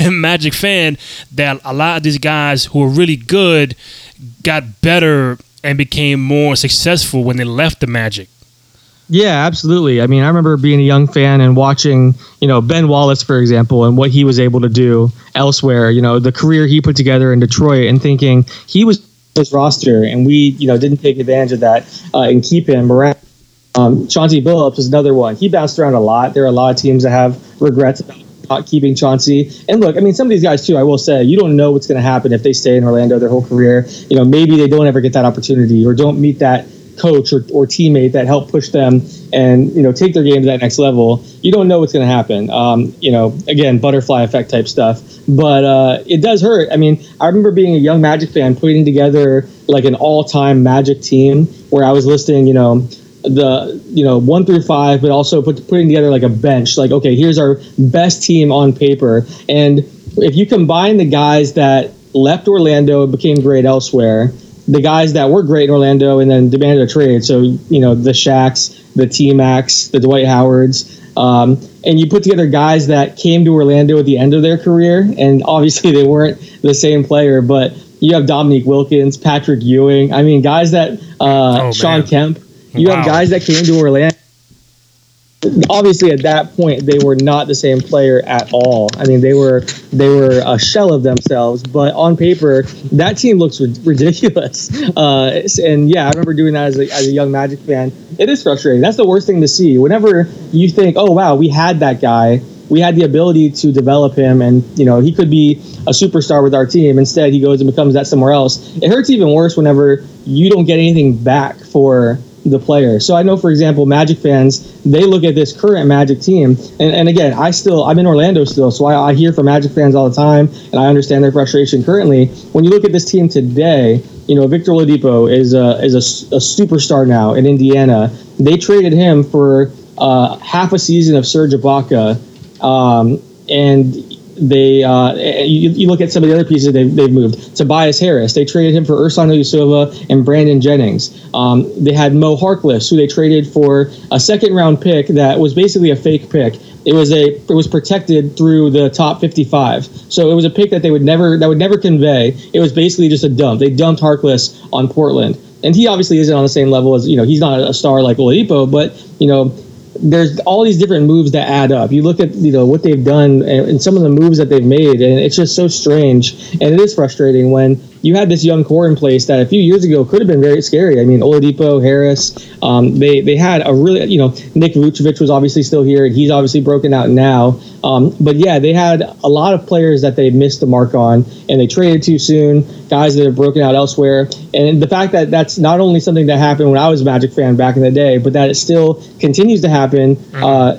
Magic fan that a lot of these guys who are really good got better and became more successful when they left the Magic? Yeah, absolutely. I mean, I remember being a young fan and watching, you know, Ben Wallace, for example, and what he was able to do elsewhere. You know, the career he put together in Detroit, and thinking he was his roster, and we, you know, didn't take advantage of that uh, and keep him around. Um, Chauncey Billups is another one. He bounced around a lot. There are a lot of teams that have regrets about not keeping Chauncey. And look, I mean, some of these guys too. I will say, you don't know what's going to happen if they stay in Orlando their whole career. You know, maybe they don't ever get that opportunity or don't meet that coach or, or teammate that helped push them and you know take their game to that next level you don't know what's going to happen. Um, you know again butterfly effect type stuff. But uh, it does hurt. I mean i remember being a young magic fan putting together like an all-time magic team where i was listing you know the you know one through five but also put, putting together like a bench. Like okay here's our best team on paper. And if you combine the guys that left orlando and became great elsewhere the guys that were great in Orlando and then demanded a trade. So, you know, the Shaqs, the T Max, the Dwight Howards. Um, and you put together guys that came to Orlando at the end of their career, and obviously they weren't the same player, but you have Dominique Wilkins, Patrick Ewing. I mean, guys that, uh, Oh, Shawn. Kemp. You Wow. have guys that came to Orlando obviously at that point they were not the same player at all. I mean, they were they were a shell of themselves. But on paper, that team looks ridiculous. Uh, and yeah, I remember doing that as a, as a young Magic fan. It is frustrating. That's the worst thing to see. Whenever you think, oh wow, we had that guy. We had the ability to develop him, and you know he could be a superstar with our team. Instead, he goes and becomes that somewhere else. It hurts even worse whenever you don't get anything back for the player. So I know, for example, Magic fans, they look at this current Magic team, and, and again, I still, I'm in Orlando still, so I, I hear from Magic fans all the time, and I understand their frustration currently. When you look at this team today, you know, Victor Oladipo is a, is a, a superstar now in Indiana. They traded him for uh, half a season of Serge Ibaka, um, and they uh, you, you, look at some of the other pieces they've, they've moved. Tobias Harris, they traded him for Ersan Ilyasova and Brandon Jennings. Um, they had Mo Harkless, who they traded for a second round pick that was basically a fake pick. It was a it was protected through the top 55. So it was a pick that they would never that would never convey. It was basically just a dump. They dumped Harkless on Portland. And he obviously isn't on the same level as, you know, he's not a star like Oladipo, but, you know, there's all these different moves that add up. You look at you know what they've done and, and, some of the moves that they've made, and it's just so strange. And it is frustrating when you had this young core in place that a few years ago could have been very scary. I mean, Oladipo, Harris, um, they they had a really you know Nick Vucevic was obviously still here, and he's obviously broken out now. Um, but yeah, they had a lot of players that they missed the mark on, and they traded too soon. Guys that have broken out elsewhere, and the fact that that's not only something that happened when I was a Magic fan back in the day, but that it still continues to happen. Mm-hmm. Uh,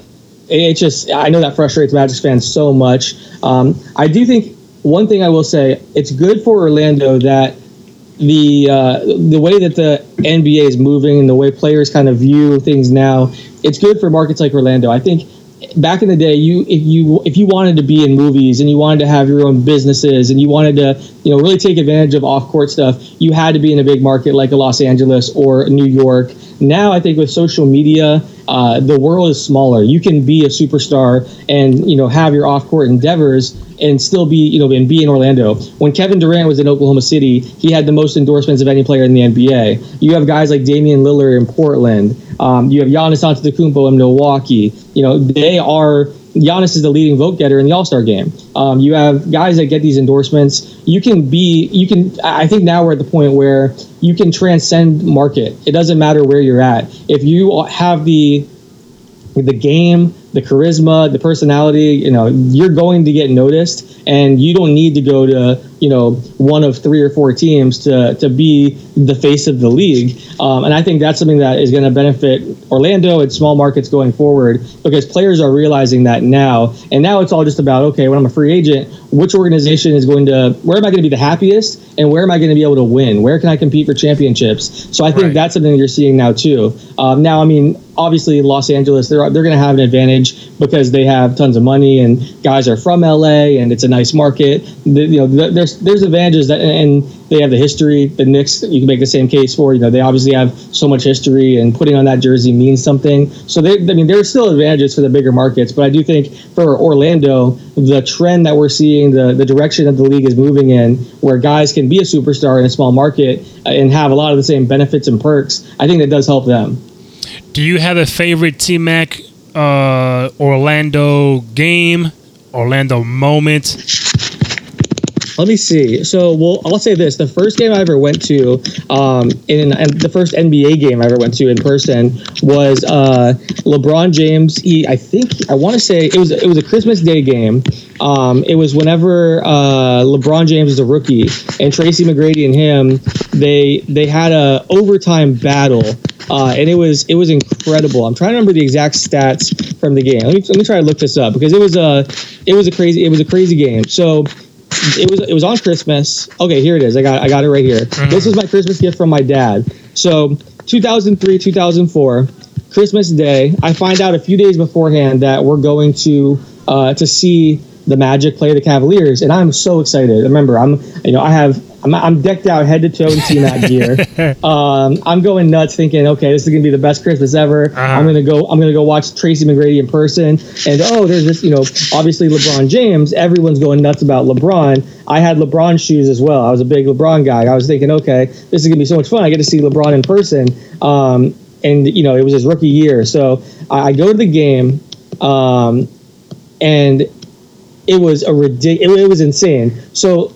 it just I know that frustrates Magic fans so much. Um, I do think one thing I will say, it's good for Orlando that the uh, the way that the NBA is moving and the way players kind of view things now, it's good for markets like Orlando. I think back in the day, you if you if you wanted to be in movies and you wanted to have your own businesses and you wanted to you know really take advantage of off court stuff, you had to be in a big market like Los Angeles or New York. Now I think with social media, uh, the world is smaller. You can be a superstar and you know have your off court endeavors and still be, you know, and be in Orlando. When Kevin Durant was in Oklahoma City, he had the most endorsements of any player in the NBA. You have guys like Damian Lillard in Portland. Um, you have Giannis Antetokounmpo in Milwaukee. You know, they are. Giannis is the leading vote getter in the All Star game. Um, you have guys that get these endorsements. You can be, you can. I think now we're at the point where you can transcend market. It doesn't matter where you're at. If you have the the game the charisma, the personality, you know, you're going to get noticed and you don't need to go to, you know, one of three or four teams to, to be the face of the league. Um, and I think that's something that is going to benefit Orlando and small markets going forward because players are realizing that now. And now it's all just about, okay, when I'm a free agent, which organization is going to, where am I going to be the happiest and where am I going to be able to win? Where can I compete for championships? So I think right. that's something that you're seeing now too. Um, now, I mean, obviously Los Angeles, they're, they're going to have an advantage because they have tons of money and guys are from LA and it's a nice market. The, you know, there's there's advantages that and they have the history. The Knicks, you can make the same case for. You know, they obviously have so much history, and putting on that jersey means something. So they, I mean, there's still advantages for the bigger markets, but I do think for Orlando, the trend that we're seeing, the the direction that the league is moving in, where guys can be a superstar in a small market uh, and have a lot of the same benefits and perks, I think that does help them. Do you have a favorite T Mac uh, Orlando game, Orlando moment? Let me see. So, well, I'll say this: the first game I ever went to, um, in, the first NBA game I ever went to in person was uh, LeBron James. He, I think, I want to say it was it was a Christmas Day game. Um, it was whenever uh, LeBron James was a rookie, and Tracy McGrady and him, they they had a overtime battle uh, and it was it was incredible. I'm trying to remember the exact stats from the game. Let me let me try to look this up because it was a it was a crazy it was a crazy game. So it was it was on Christmas. Okay, here it is. I got I got it right here. Mm-hmm. This was my Christmas gift from my dad. So 2003 2004 Christmas Day. I find out a few days beforehand that we're going to uh, to see the Magic play the Cavaliers, and I'm so excited. Remember, I'm you know I have I'm, I'm decked out head to toe in T-Mac gear. Um, I'm going nuts, thinking, okay, this is gonna be the best Christmas ever. Uh-huh. I'm gonna go. I'm gonna go watch Tracy McGrady in person. And oh, there's this, you know, obviously LeBron James. Everyone's going nuts about LeBron. I had LeBron shoes as well. I was a big LeBron guy. I was thinking, okay, this is gonna be so much fun. I get to see LeBron in person. Um, and you know it was his rookie year. So I, I go to the game, um, and it was a ridiculous. It, it was insane. So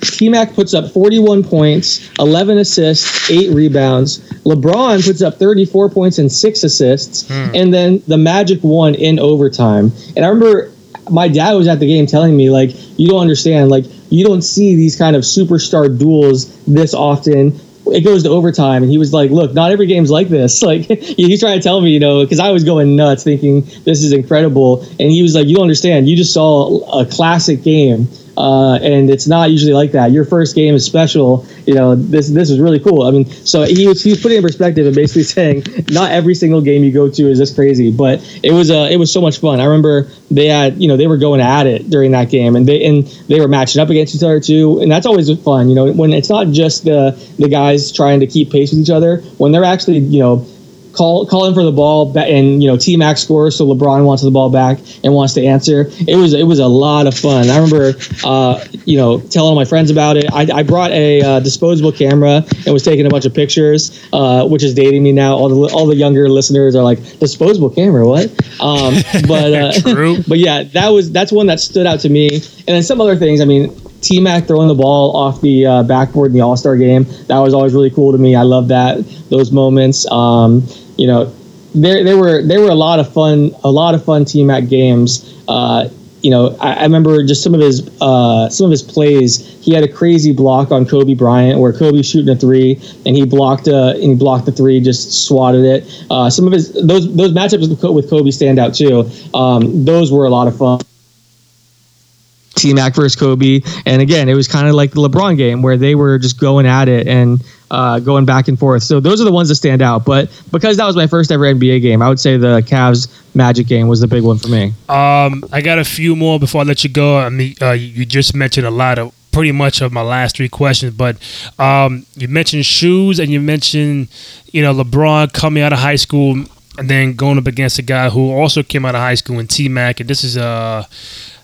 T Mac puts up 41 points, 11 assists, eight rebounds. LeBron puts up 34 points and six assists, hmm. and then the Magic won in overtime. And I remember my dad was at the game telling me like, you don't understand, like you don't see these kind of superstar duels this often. It goes to overtime, and he was like, "Look, not every game's like this." Like he's trying to tell me, you know, because I was going nuts, thinking this is incredible, and he was like, "You don't understand. You just saw a classic game." Uh, and it's not usually like that. Your first game is special. You know, this this is really cool. I mean, so he was he was putting in perspective and basically saying not every single game you go to is this crazy, but it was uh, it was so much fun. I remember they had you know they were going at it during that game, and they and they were matching up against each other too, and that's always fun. You know, when it's not just the the guys trying to keep pace with each other, when they're actually you know call calling for the ball and you know T Mac scores, so LeBron wants the ball back and wants to answer. It was it was a lot of fun. I remember uh, you know telling my friends about it. I, I brought a uh, disposable camera and was taking a bunch of pictures, uh, which is dating me now. All the all the younger listeners are like disposable camera, what? Um, but uh, but yeah, that was that's one that stood out to me. And then some other things. I mean. T Mac throwing the ball off the uh, backboard in the All Star game. That was always really cool to me. I love that those moments. Um, you know, there there were there were a lot of fun a lot of fun T Mac games. Uh, you know, I, I remember just some of his uh, some of his plays. He had a crazy block on Kobe Bryant where Kobe shooting a three and he blocked a and he blocked the three, just swatted it. Uh, some of his those those matchups with, with Kobe stand out too. Um, those were a lot of fun. T Mac versus Kobe, and again, it was kind of like the LeBron game where they were just going at it and uh, going back and forth. So those are the ones that stand out. But because that was my first ever NBA game, I would say the Cavs Magic game was the big one for me. Um, I got a few more before I let you go. I mean, uh, you just mentioned a lot of pretty much of my last three questions, but um, you mentioned shoes and you mentioned you know LeBron coming out of high school and then going up against a guy who also came out of high school in T Mac, and this is uh,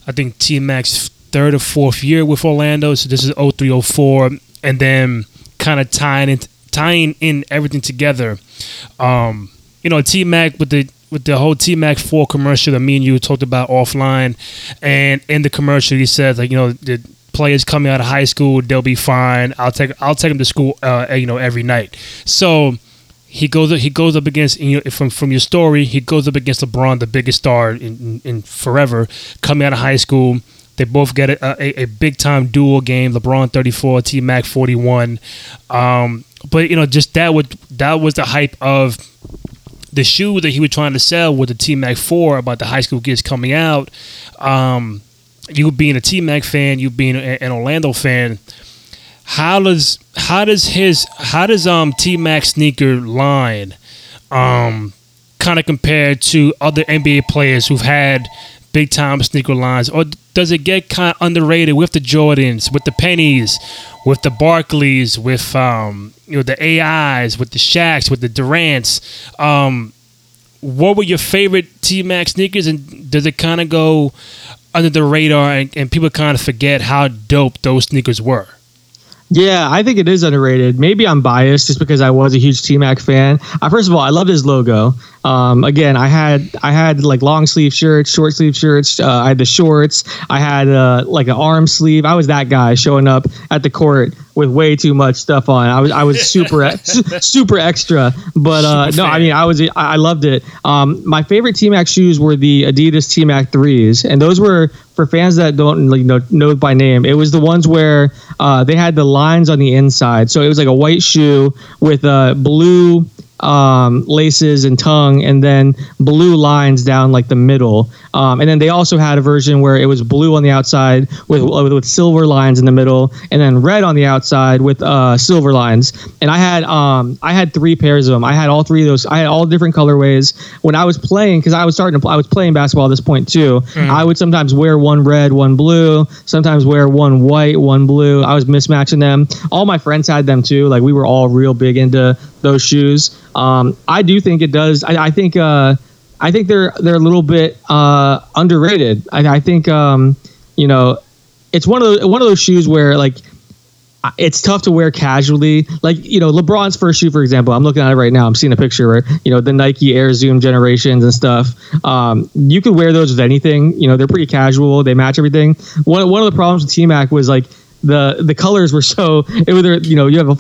I think T Mac's third or fourth year with Orlando, so this is 0304, and then kind of tying in tying in everything together. Um, you know, T Mac with the with the whole T Mac four commercial that me and you talked about offline, and in the commercial he says like you know the players coming out of high school they'll be fine. I'll take I'll take them to school uh, you know every night. So he goes he goes up against you know from from your story he goes up against LeBron the biggest star in, in, in forever coming out of high school. They both get a, a, a big time duel game. LeBron 34, T Mac 41. Um, but you know, just that would that was the hype of the shoe that he was trying to sell with the T Mac 4 about the high school kids coming out. Um, you being a T Mac fan, you being an Orlando fan. How does how does his how does um T Mac sneaker line um kind of compare to other NBA players who've had big time sneaker lines, or does it get kind of underrated with the Jordans, with the Pennies, with the Barkleys, with um, you know the AIs, with the Shaqs, with the Durants? Um, what were your favorite T Mac sneakers, and does it kind of go under the radar, and, and people kind of forget how dope those sneakers were? Yeah, I think it is underrated. Maybe I'm biased just because I was a huge T Mac fan. Uh, first of all, I loved his logo. Um, again, I had I had like long sleeve shirts, short sleeve shirts. Uh, I had the shorts. I had uh, like an arm sleeve. I was that guy showing up at the court with way too much stuff on. I was I was super super extra. But uh, Super no, I mean I was I loved it. Um, my favorite T Mac shoes were the Adidas T Mac threes, and those were for fans that don't like know know by name. It was the ones where uh, they had the lines on the inside, so it was like a white shoe with uh, blue um, laces and tongue, and then blue lines down like the middle. Um, and then they also had a version where it was blue on the outside with with, with silver lines in the middle, and then red on the outside with uh, silver lines. And I had um, I had three pairs of them. I had all three of those. I had all different colorways. When I was playing, because I was starting to play, I was playing basketball at this point too. I would sometimes wear one red, one blue. Sometimes wear one white, one blue. I was mismatching them. All my friends had them too. Like we were all real big into those shoes. Um, I do think it does. I, I think. Uh, I think they're they're a little bit uh, underrated. I, I think um, you know it's one of those, one of those shoes where like it's tough to wear casually. Like, you know, LeBron's first shoe, for example, I'm looking at it right now. I'm seeing a picture where, you know, the Nike Air Zoom generations and stuff. Um, you could wear those with anything. You know, they're pretty casual. They match everything. One, one of the problems with T Mac was like, the the colors were so it was you know you have a,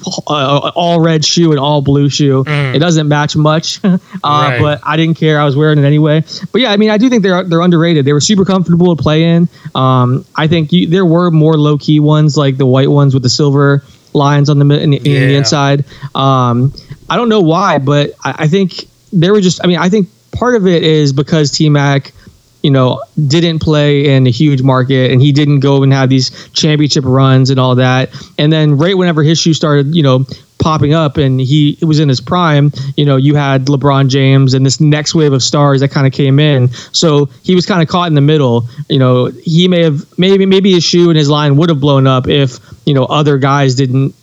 all red shoe and all blue shoe. It doesn't match much. Uh, Right. but I didn't care. I was wearing it anyway. But yeah I mean I do think they're they're underrated. They were super comfortable to play in. Um, I think you, there were more low key ones like the white ones with the silver lines on the in, the- in the inside. Um, I don't know why but I, I think there were just I mean I think part of it is because T Mac you know, didn't play in a huge market and he didn't go and have these championship runs and all that. And then right whenever his shoe started, you know, popping up and he was in his prime, you know, you had LeBron James and this next wave of stars that kind of came in. So he was kind of caught in the middle. You know, he may have maybe maybe his shoe and his line would have blown up if, you know, other guys didn't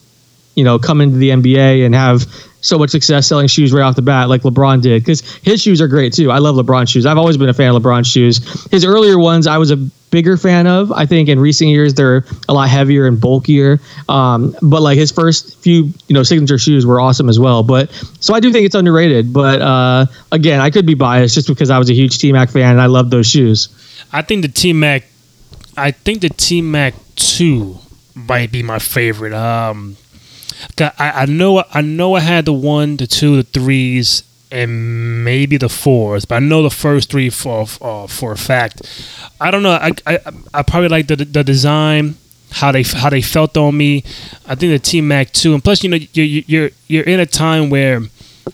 you know, come into the NBA and have so much success selling shoes right off the bat, like LeBron did. Because his shoes are great too. I love LeBron shoes. I've always been a fan of LeBron shoes. His earlier ones, I was a bigger fan of. I think in recent years they're a lot heavier and bulkier. Um, but like his first few, you know, signature shoes were awesome as well. But so I do think it's underrated. But uh, again, I could be biased just because I was a huge T Mac fan and I love those shoes. I think the T Mac, I think the T Mac two might be my favorite. Um, I, I know I know I had the one, the two, the threes, and maybe the fours, but I know the first three for uh, for a fact. I don't know. I I, I probably like the the design. How they how they felt on me, I think the T Mac too, and plus you know you're you're you're in a time where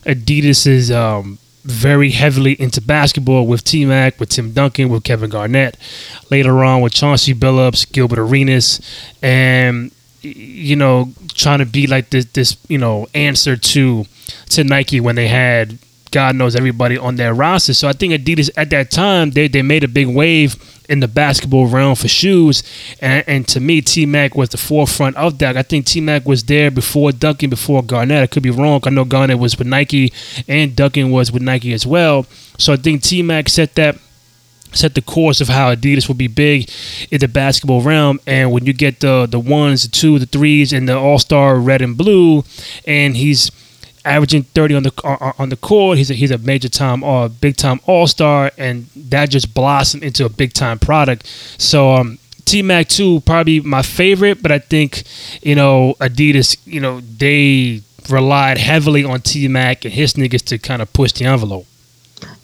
Adidas is um, very heavily into basketball with T Mac, with Tim Duncan, with Kevin Garnett. Later on with Chauncey Billups, Gilbert Arenas, and you know trying to be like this this you know answer to to Nike when they had God knows everybody on their roster. So I think Adidas at that time they, they made a big wave in the basketball realm for shoes, and, and to me T Mac was the forefront of that. I think T Mac was there before Duncan, before Garnett. I could be wrong. I know Garnett was with Nike, and Duncan was with Nike as well. So I think T Mac set that set the course of how Adidas will be big in the basketball realm. And when you get the the ones, the two, the threes, and the All Star red and blue, and he's averaging 30 on the on the court. He's a, he's a major time uh big time All Star, and that just blossomed into a big time product. So um. T Mac 2 probably my favorite, but I think you know Adidas, you know they relied heavily on T Mac and his niggas to kind of push the envelope.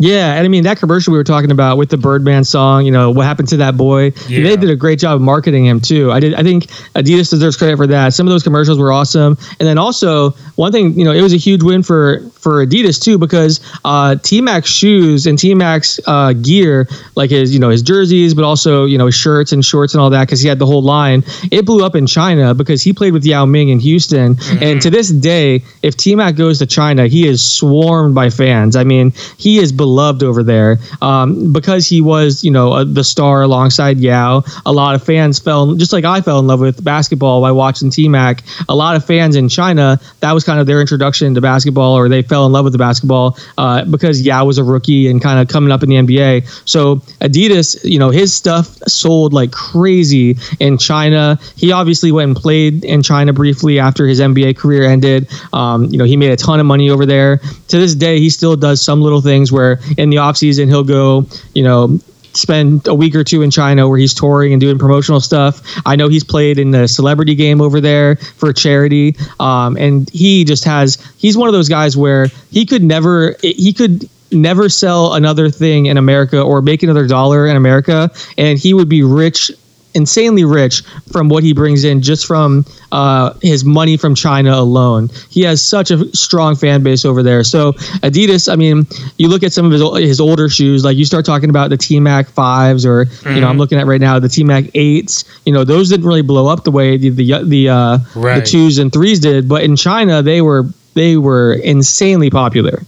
Yeah, and I mean that commercial we were talking about with the Birdman song, you know, what happened to that boy? Yeah. They did a great job of marketing him too. I did I think Adidas deserves credit for that. Some of those commercials were awesome. And then also one thing, you know, it was a huge win for for Adidas too because uh T Max shoes and T Max uh gear, like his, you know, his jerseys, but also, you know, his shirts and shorts and all that, because he had the whole line, it blew up in China because he played with Yao Ming in Houston. And to this day, if T Mac goes to China, he is swarmed by fans. I mean, he is beloved over there um, because he was, you know, a, the star alongside Yao. A lot of fans fell, just like I fell in love with basketball by watching T Mac. A lot of fans in China, that was kind of their introduction to basketball, or they fell in love with the basketball uh, because Yao was a rookie and kind of coming up in the NBA. So Adidas, you know, his stuff sold like crazy in China. He obviously went and played in China briefly after his NBA career ended. Um, you know, he made a ton of money over there. To this day, he still does some little things where in the offseason he'll go, you know, spend a week or two in China where he's touring and doing promotional stuff. I know he's played in the celebrity game over there for charity. Um, and he just has, he's one of those guys where he could never, he could never sell another thing in America or make another dollar in America. And he would be rich insanely rich from what he brings in just from uh, his money from China alone. He has such a strong fan base over there. So Adidas, I mean, you look at some of his his older shoes, like you start talking about the T Mac fives, or you know, I'm looking at right now the T Mac eights. You know, those didn't really blow up the way the the the, uh, the twos and threes did, but in China they were they were insanely popular.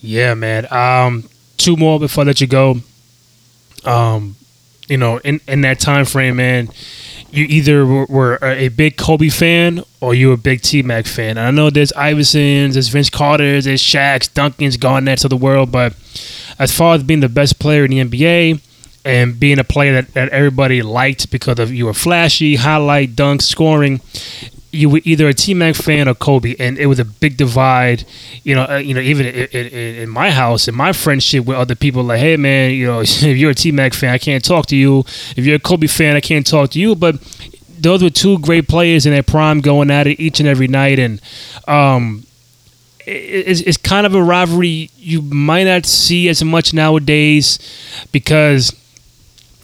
Yeah, man. Um, two more before I let you go. Um, you know, in in that time frame, man, you either were, were a big Kobe fan or you were a big T Mac fan. And I know there's Iversons, there's Vince Carter's, there's Shaq's, Duncan's, Garnett's of the world, but as far as being the best player in the NBA, and being a player that, that everybody liked because of you were flashy, highlight, dunk, scoring. You were either a T Mac fan or Kobe, and it was a big divide. You know, uh, you know, even in, in, in my house, in my friendship with other people, like, hey man, you know, if you're a T Mac fan, I can't talk to you. If you're a Kobe fan, I can't talk to you. But those were two great players in their prime, going at it each and every night, and um, it's, it's kind of a rivalry you might not see as much nowadays because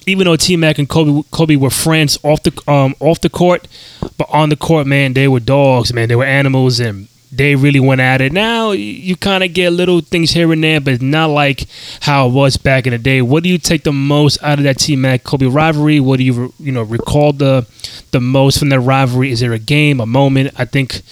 even though T Mac and Kobe Kobe were friends off the um off the court, but on the court, man, they were dogs, man. They were animals, and they really went at it. Now you kind of get little things here and there, but not like how it was back in the day. What do you take the most out of that T Mac Kobe rivalry? What do you you know recall the the most from that rivalry? Is there a game, a moment? I think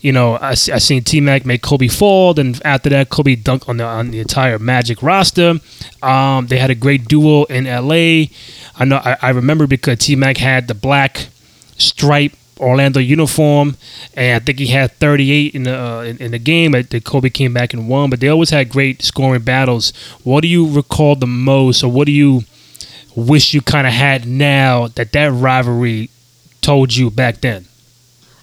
you know I, I seen T Mac make Kobe fall, then after that Kobe dunked on the on the entire Magic roster. Um, they had a great duel in L.A. I know I, I remember because T Mac had the black stripe Orlando uniform, and I think he had 38 in the uh, in, in, the game. That Kobe came back and won, but they always had great scoring battles. What do you recall the most, or what do you wish you kind of had now that that rivalry told you back then?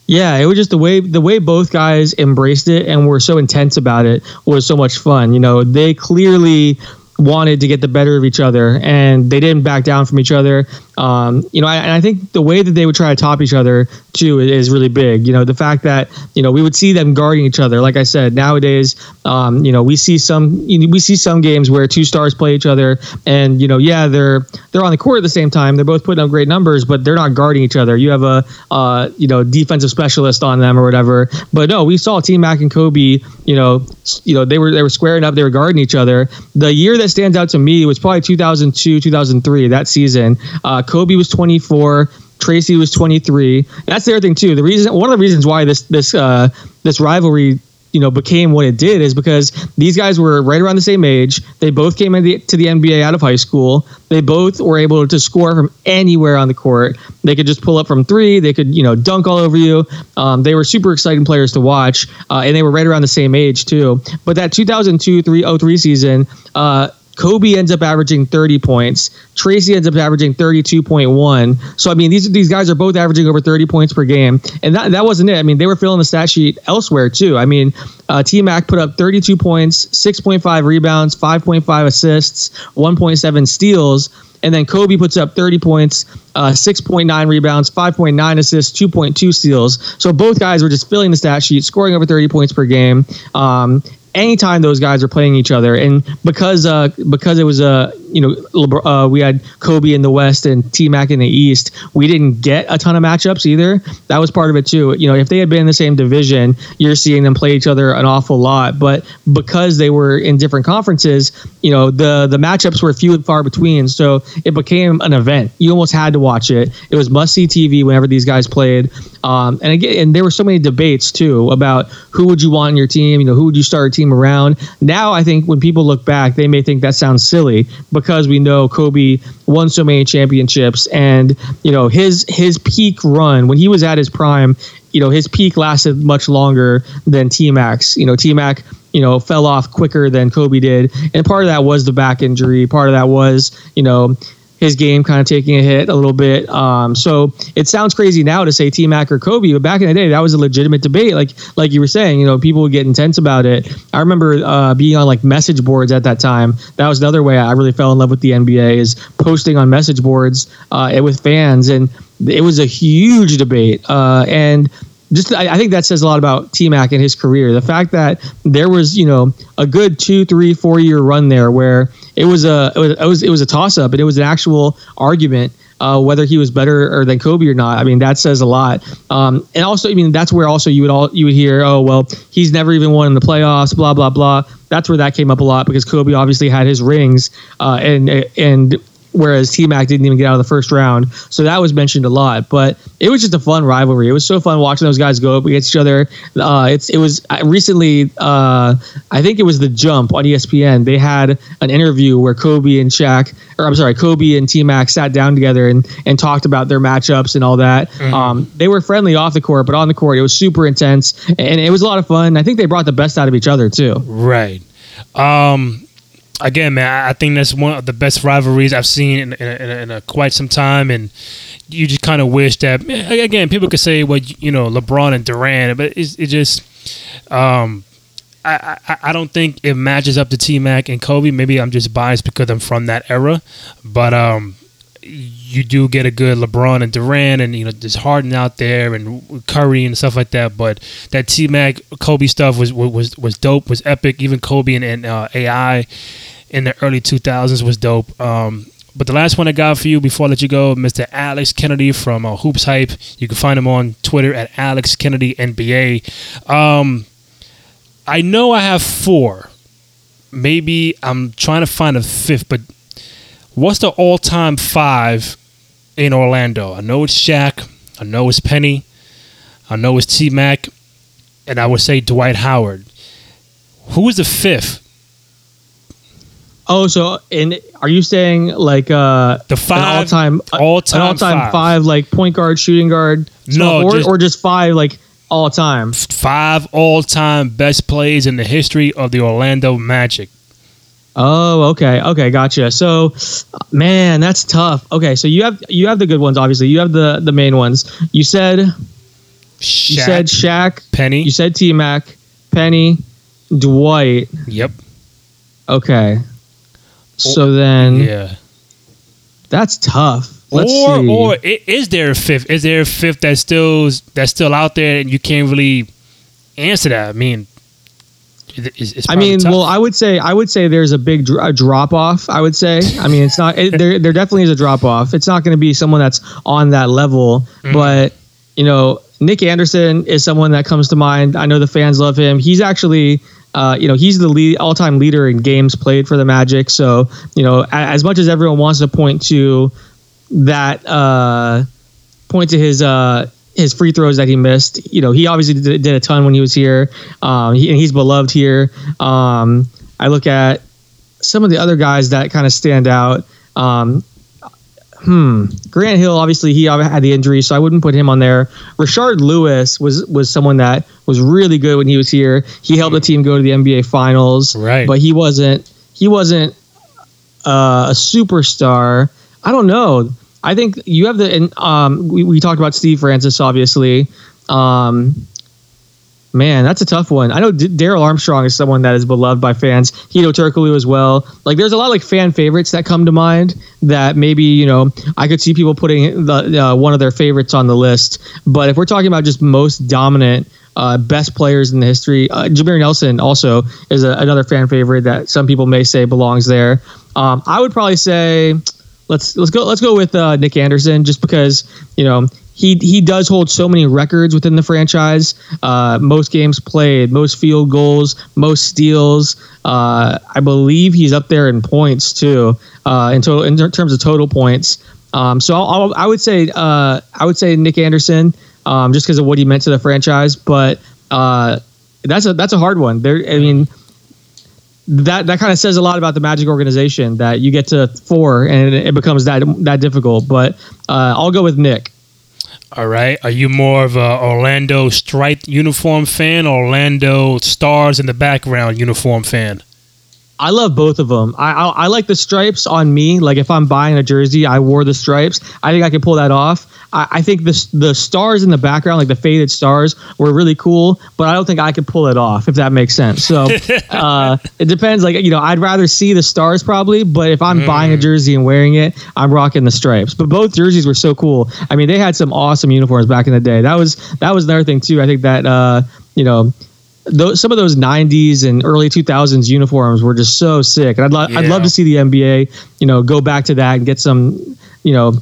Yeah, it was just the way the way both guys embraced it and were so intense about it was so much fun. You know, they clearly wanted to get the better of each other and they didn't back down from each other. Um, you know, I, and I think the way that they would try to top each other too is really big. You know, the fact that you know we would see them guarding each other. Like I said, nowadays, um, you know, we see some we see some games where two stars play each other, and you know, yeah, they're they're on the court at the same time. They're both putting up great numbers, but they're not guarding each other. You have a uh, you know defensive specialist on them or whatever. But no, we saw T Mac and Kobe. You know, you know they were they were squaring up. They were guarding each other. The year that stands out to me was probably 2002, 2003. That season. Uh, Kobe was 24. Tracy was 23. That's the other thing too. The reason, one of the reasons why this this uh, this rivalry you know became what it did is because these guys were right around the same age. They both came the, to the NBA out of high school. They both were able to score from anywhere on the court. They could just pull up from three. They could you know dunk all over you. Um, they were super exciting players to watch, uh, and they were right around the same age too. But that 2002 3 03 season. Uh, Kobe ends up averaging 30 points. Tracy ends up averaging 32.1. So I mean, these these guys are both averaging over 30 points per game, and that that wasn't it. I mean, they were filling the stat sheet elsewhere too. I mean, uh, T Mac put up 32 points, 6.5 rebounds, 5.5 assists, 1.7 steals. And then Kobe puts up 30 points, uh, 6.9 rebounds, 5.9 assists, 2.2 steals. So both guys were just filling the stat sheet, scoring over 30 points per game. Um, anytime those guys are playing each other, and because uh, because it was a you know uh, we had Kobe in the West and T Mac in the East, we didn't get a ton of matchups either. That was part of it too. You know, if they had been in the same division, you're seeing them play each other an awful lot. But because they were in different conferences, you know the the matchups were few and far between. So it became an event. You almost had to watch it. It was must see TV whenever these guys played. Um, and again, and there were so many debates too about who would you want in your team. You know, who would you start a team around? Now I think when people look back, they may think that sounds silly because we know Kobe won so many championships, and you know his his peak run when he was at his prime. You know, his peak lasted much longer than T Mac's. You know, T Mac you know, fell off quicker than Kobe did. And part of that was the back injury. Part of that was, you know, his game kind of taking a hit a little bit. Um, so it sounds crazy now to say T Mac or Kobe, but back in the day, that was a legitimate debate. Like like you were saying, you know, people would get intense about it. I remember uh, being on like message boards at that time. That was another way I really fell in love with the NBA is posting on message boards uh, with fans, and it was a huge debate. Uh, and just I, I, think that says a lot about T Mac and his career. The fact that there was you know a good two, three, four year run there where it was a it was it was, a toss up and it was an actual argument. Uh, whether he was better or than Kobe or not, I mean that says a lot. Um, and also, I mean that's where also you would all you would hear, oh well, he's never even won in the playoffs, blah blah blah. That's where that came up a lot because Kobe obviously had his rings, uh, and and whereas T Mac didn't even get out of the first round. So that was mentioned a lot. But it was just a fun rivalry. It was so fun watching those guys go up against each other. Uh, it's it was recently. Uh, I think it was the Jump on ESPN. They had an interview where Kobe and Shaq, or I'm sorry, Kobe and T Mac sat down together and and talked about their matchups and all that. Mm-hmm. Um, they were friendly off the court, but on the court it was super intense and it was a lot of fun. I think they brought the best out of each other too. Right. Um, again, man, I- think that's one of the best rivalries I've seen in, in, in, in a, quite some time, and you just kind of wish that. Again, people could say, well, you know, LeBron and Durant, but it's, it just. Um, I, I, I don't think it matches up to T Mac and Kobe. Maybe I'm just biased because I'm from that era, but um, you do get a good LeBron and Durant, and you know there's Harden out there and Curry and stuff like that. But that T Mac Kobe stuff was was was dope, was epic. Even Kobe and, and uh, AI in the early 2000s was dope. Um, but the last one I got for you before I let you go, Mr. Alex Kennedy from uh, HoopsHype. You can find him on Twitter at Alex Kennedy NBA. Um, I know I have four. Maybe I'm trying to find a fifth, but what's the all-time five in Orlando? I know it's Shaq. I know it's Penny. I know it's T Mac, and I would say Dwight Howard. Who is the fifth? Oh, so and are you saying like uh The five all-time all-time all-time five. five. like point guard, shooting guard, No, or just- or just five like all time? Five all-time best plays in the history of the Orlando Magic. Oh, okay, okay, gotcha. So, man, that's tough. Okay, so you have you have the good ones. Obviously, you have the the main ones. You said you said Shaq. Penny. You said T Mac, Penny, Dwight. yep. Okay. So then Yeah. that's tough. Let's or see. or is there a fifth? Is there a fifth that's still that's still out there and you can't really answer that? I mean, it's, it's I mean, tough. well, I would say I would say there's a big dr- a drop off. I would say. I mean, it's not it, there. There definitely is a drop off. It's not going to be someone that's on that level, Mm-hmm. but you know, Nick Anderson is someone that comes to mind. I know the fans love him. He's actually. Uh, you know he's the lead, all-time leader in games played for the Magic. So you know, a- as much as everyone wants to point to that, uh, point to his uh, his free throws that he missed. You know, he obviously did, did a ton when he was here. Um, he, and he's beloved here. Um, I look at some of the other guys that kind of stand out. Um, hmm, Grant Hill obviously he had the injury, so I wouldn't put him on there. Rashard Lewis was was someone that was really good when he was here. He helped the team go to the NBA Finals, Right. But he wasn't he wasn't uh, a superstar. I don't know. I think you have the and um we, we talked about Steve Francis obviously. Um man, that's a tough one. I know D- Darrell Armstrong is someone that is beloved by fans. Hedo Turkoglu as well. Like there's a lot of like fan favorites that come to mind that maybe, you know, I could see people putting the uh, one of their favorites on the list. But if we're talking about just most dominant uh, best players in the history. Uh, Jameer Nelson also is a, another fan favorite that some people may say belongs there. Um, I would probably say let's let's go let's go with uh, Nick Anderson just because you know he he does hold so many records within the franchise. Uh, most games played, most field goals, most steals. Uh, I believe he's up there in points too. Uh, in total, in ter- terms of total points. Um, so I'll, I'll, I would say uh, I would say Nick Anderson um, just because of what he meant to the franchise. But uh, that's a that's a hard one. There, I mean that that kind of says a lot about the Magic organization that you get to four and it, becomes that that difficult. But uh, I'll go with Nick. All right. Are you more of a Orlando striped uniform fan or Orlando stars in the background uniform fan? I love both of them. I, I I like the stripes on me. Like if I'm buying a jersey, I wore the stripes. I think I can pull that off. I, I think the the stars in the background, like the faded stars, were really cool. But I don't think I could pull it off. If that makes sense. So uh, it depends. Like you know, I'd rather see the stars probably. But if I'm buying a jersey and wearing it, I'm rocking the stripes. But both jerseys were so cool. I mean, they had some awesome uniforms back in the day. That was that was another thing too. I think that uh, you know those, some of those 90s and early 2000s uniforms were just so sick. And I'd, lo- I'd love to see the NBA, you know, go back to that and get some, you know,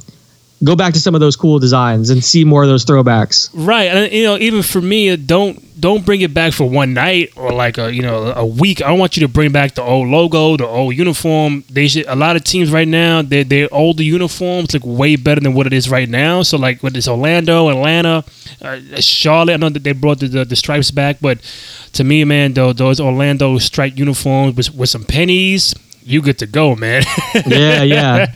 go back to some of those cool designs and see more of those throwbacks. Right, and you know, even for me, don't don't bring it back for one night or like a you know a week. I want you to bring back the old logo, the old uniform. They should. A lot of teams right now, their their older uniforms look way better than what it is right now. So like with this Orlando, Atlanta, uh, Charlotte, I know that they brought the, the the stripes back, but to me, man, though those Orlando striped uniforms with with some pennies, you get to go, man. Yeah, yeah.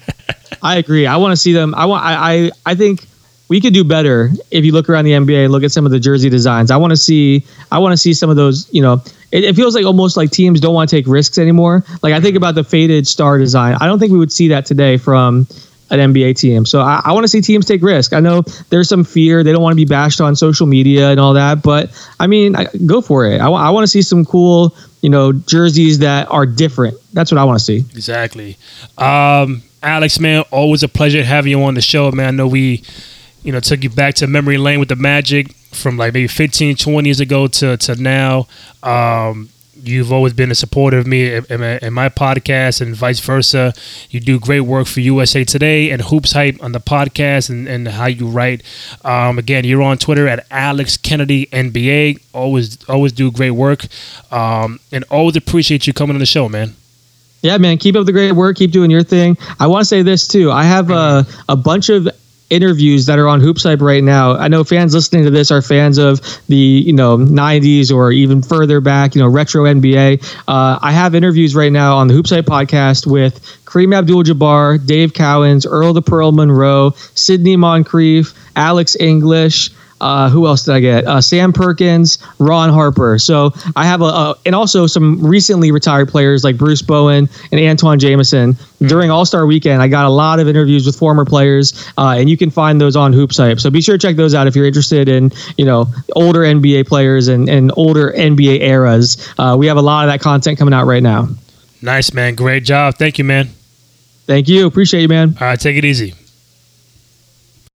I agree. I want to see them. I want. I. I, I think we could do better if you look around the NBA, and look at some of the jersey designs. I want to see, I want to see some of those. You know, it, it feels like almost like teams don't want to take risks anymore. Like I think about the faded star design. I don't think we would see that today from an NBA team. So I, I want to see teams take risk. I know there's some fear; they don't want to be bashed on social media and all that. But I mean, I, go for it. I, I want to see some cool, you know, jerseys that are different. That's what I want to see. Exactly. Um, Alex, man, always a pleasure having you on the show, man. I know we, you know, took you back to memory lane with the Magic from like maybe 15, 20 years ago to, to now. Um, you've always been a supporter of me in my podcast and vice versa. You do great work for USA Today and HoopsHype on the podcast and, and how you write. Um, again, you're on Twitter at Alex Kennedy NBA. Always, always do great work, um, and always appreciate you coming on the show, man. Yeah, man. Keep up the great work. Keep doing your thing. I want to say this too. I have a, a bunch of interviews that are on HoopsHype right now. I know fans listening to this are fans of the you know 90s or even further back, you know retro NBA. Uh, I have interviews right now on the HoopsHype podcast with Kareem Abdul-Jabbar, Dave Cowens, Earl the Pearl Monroe, Sidney Moncrief, Alex English. Uh, who else did I get? Uh, Sam Perkins, Ron Harper. So I have a, a, and also some recently retired players like Bruce Bowen and Antawn Jamison. During All Star Weekend, I got a lot of interviews with former players, uh, and you can find those on HoopsHype. So be sure to check those out if you're interested in you know older NBA players and, and older NBA eras. Uh, we have a lot of that content coming out right now. Nice, man. Great job. Thank you, man. Thank you. Appreciate you, man. All right, take it easy.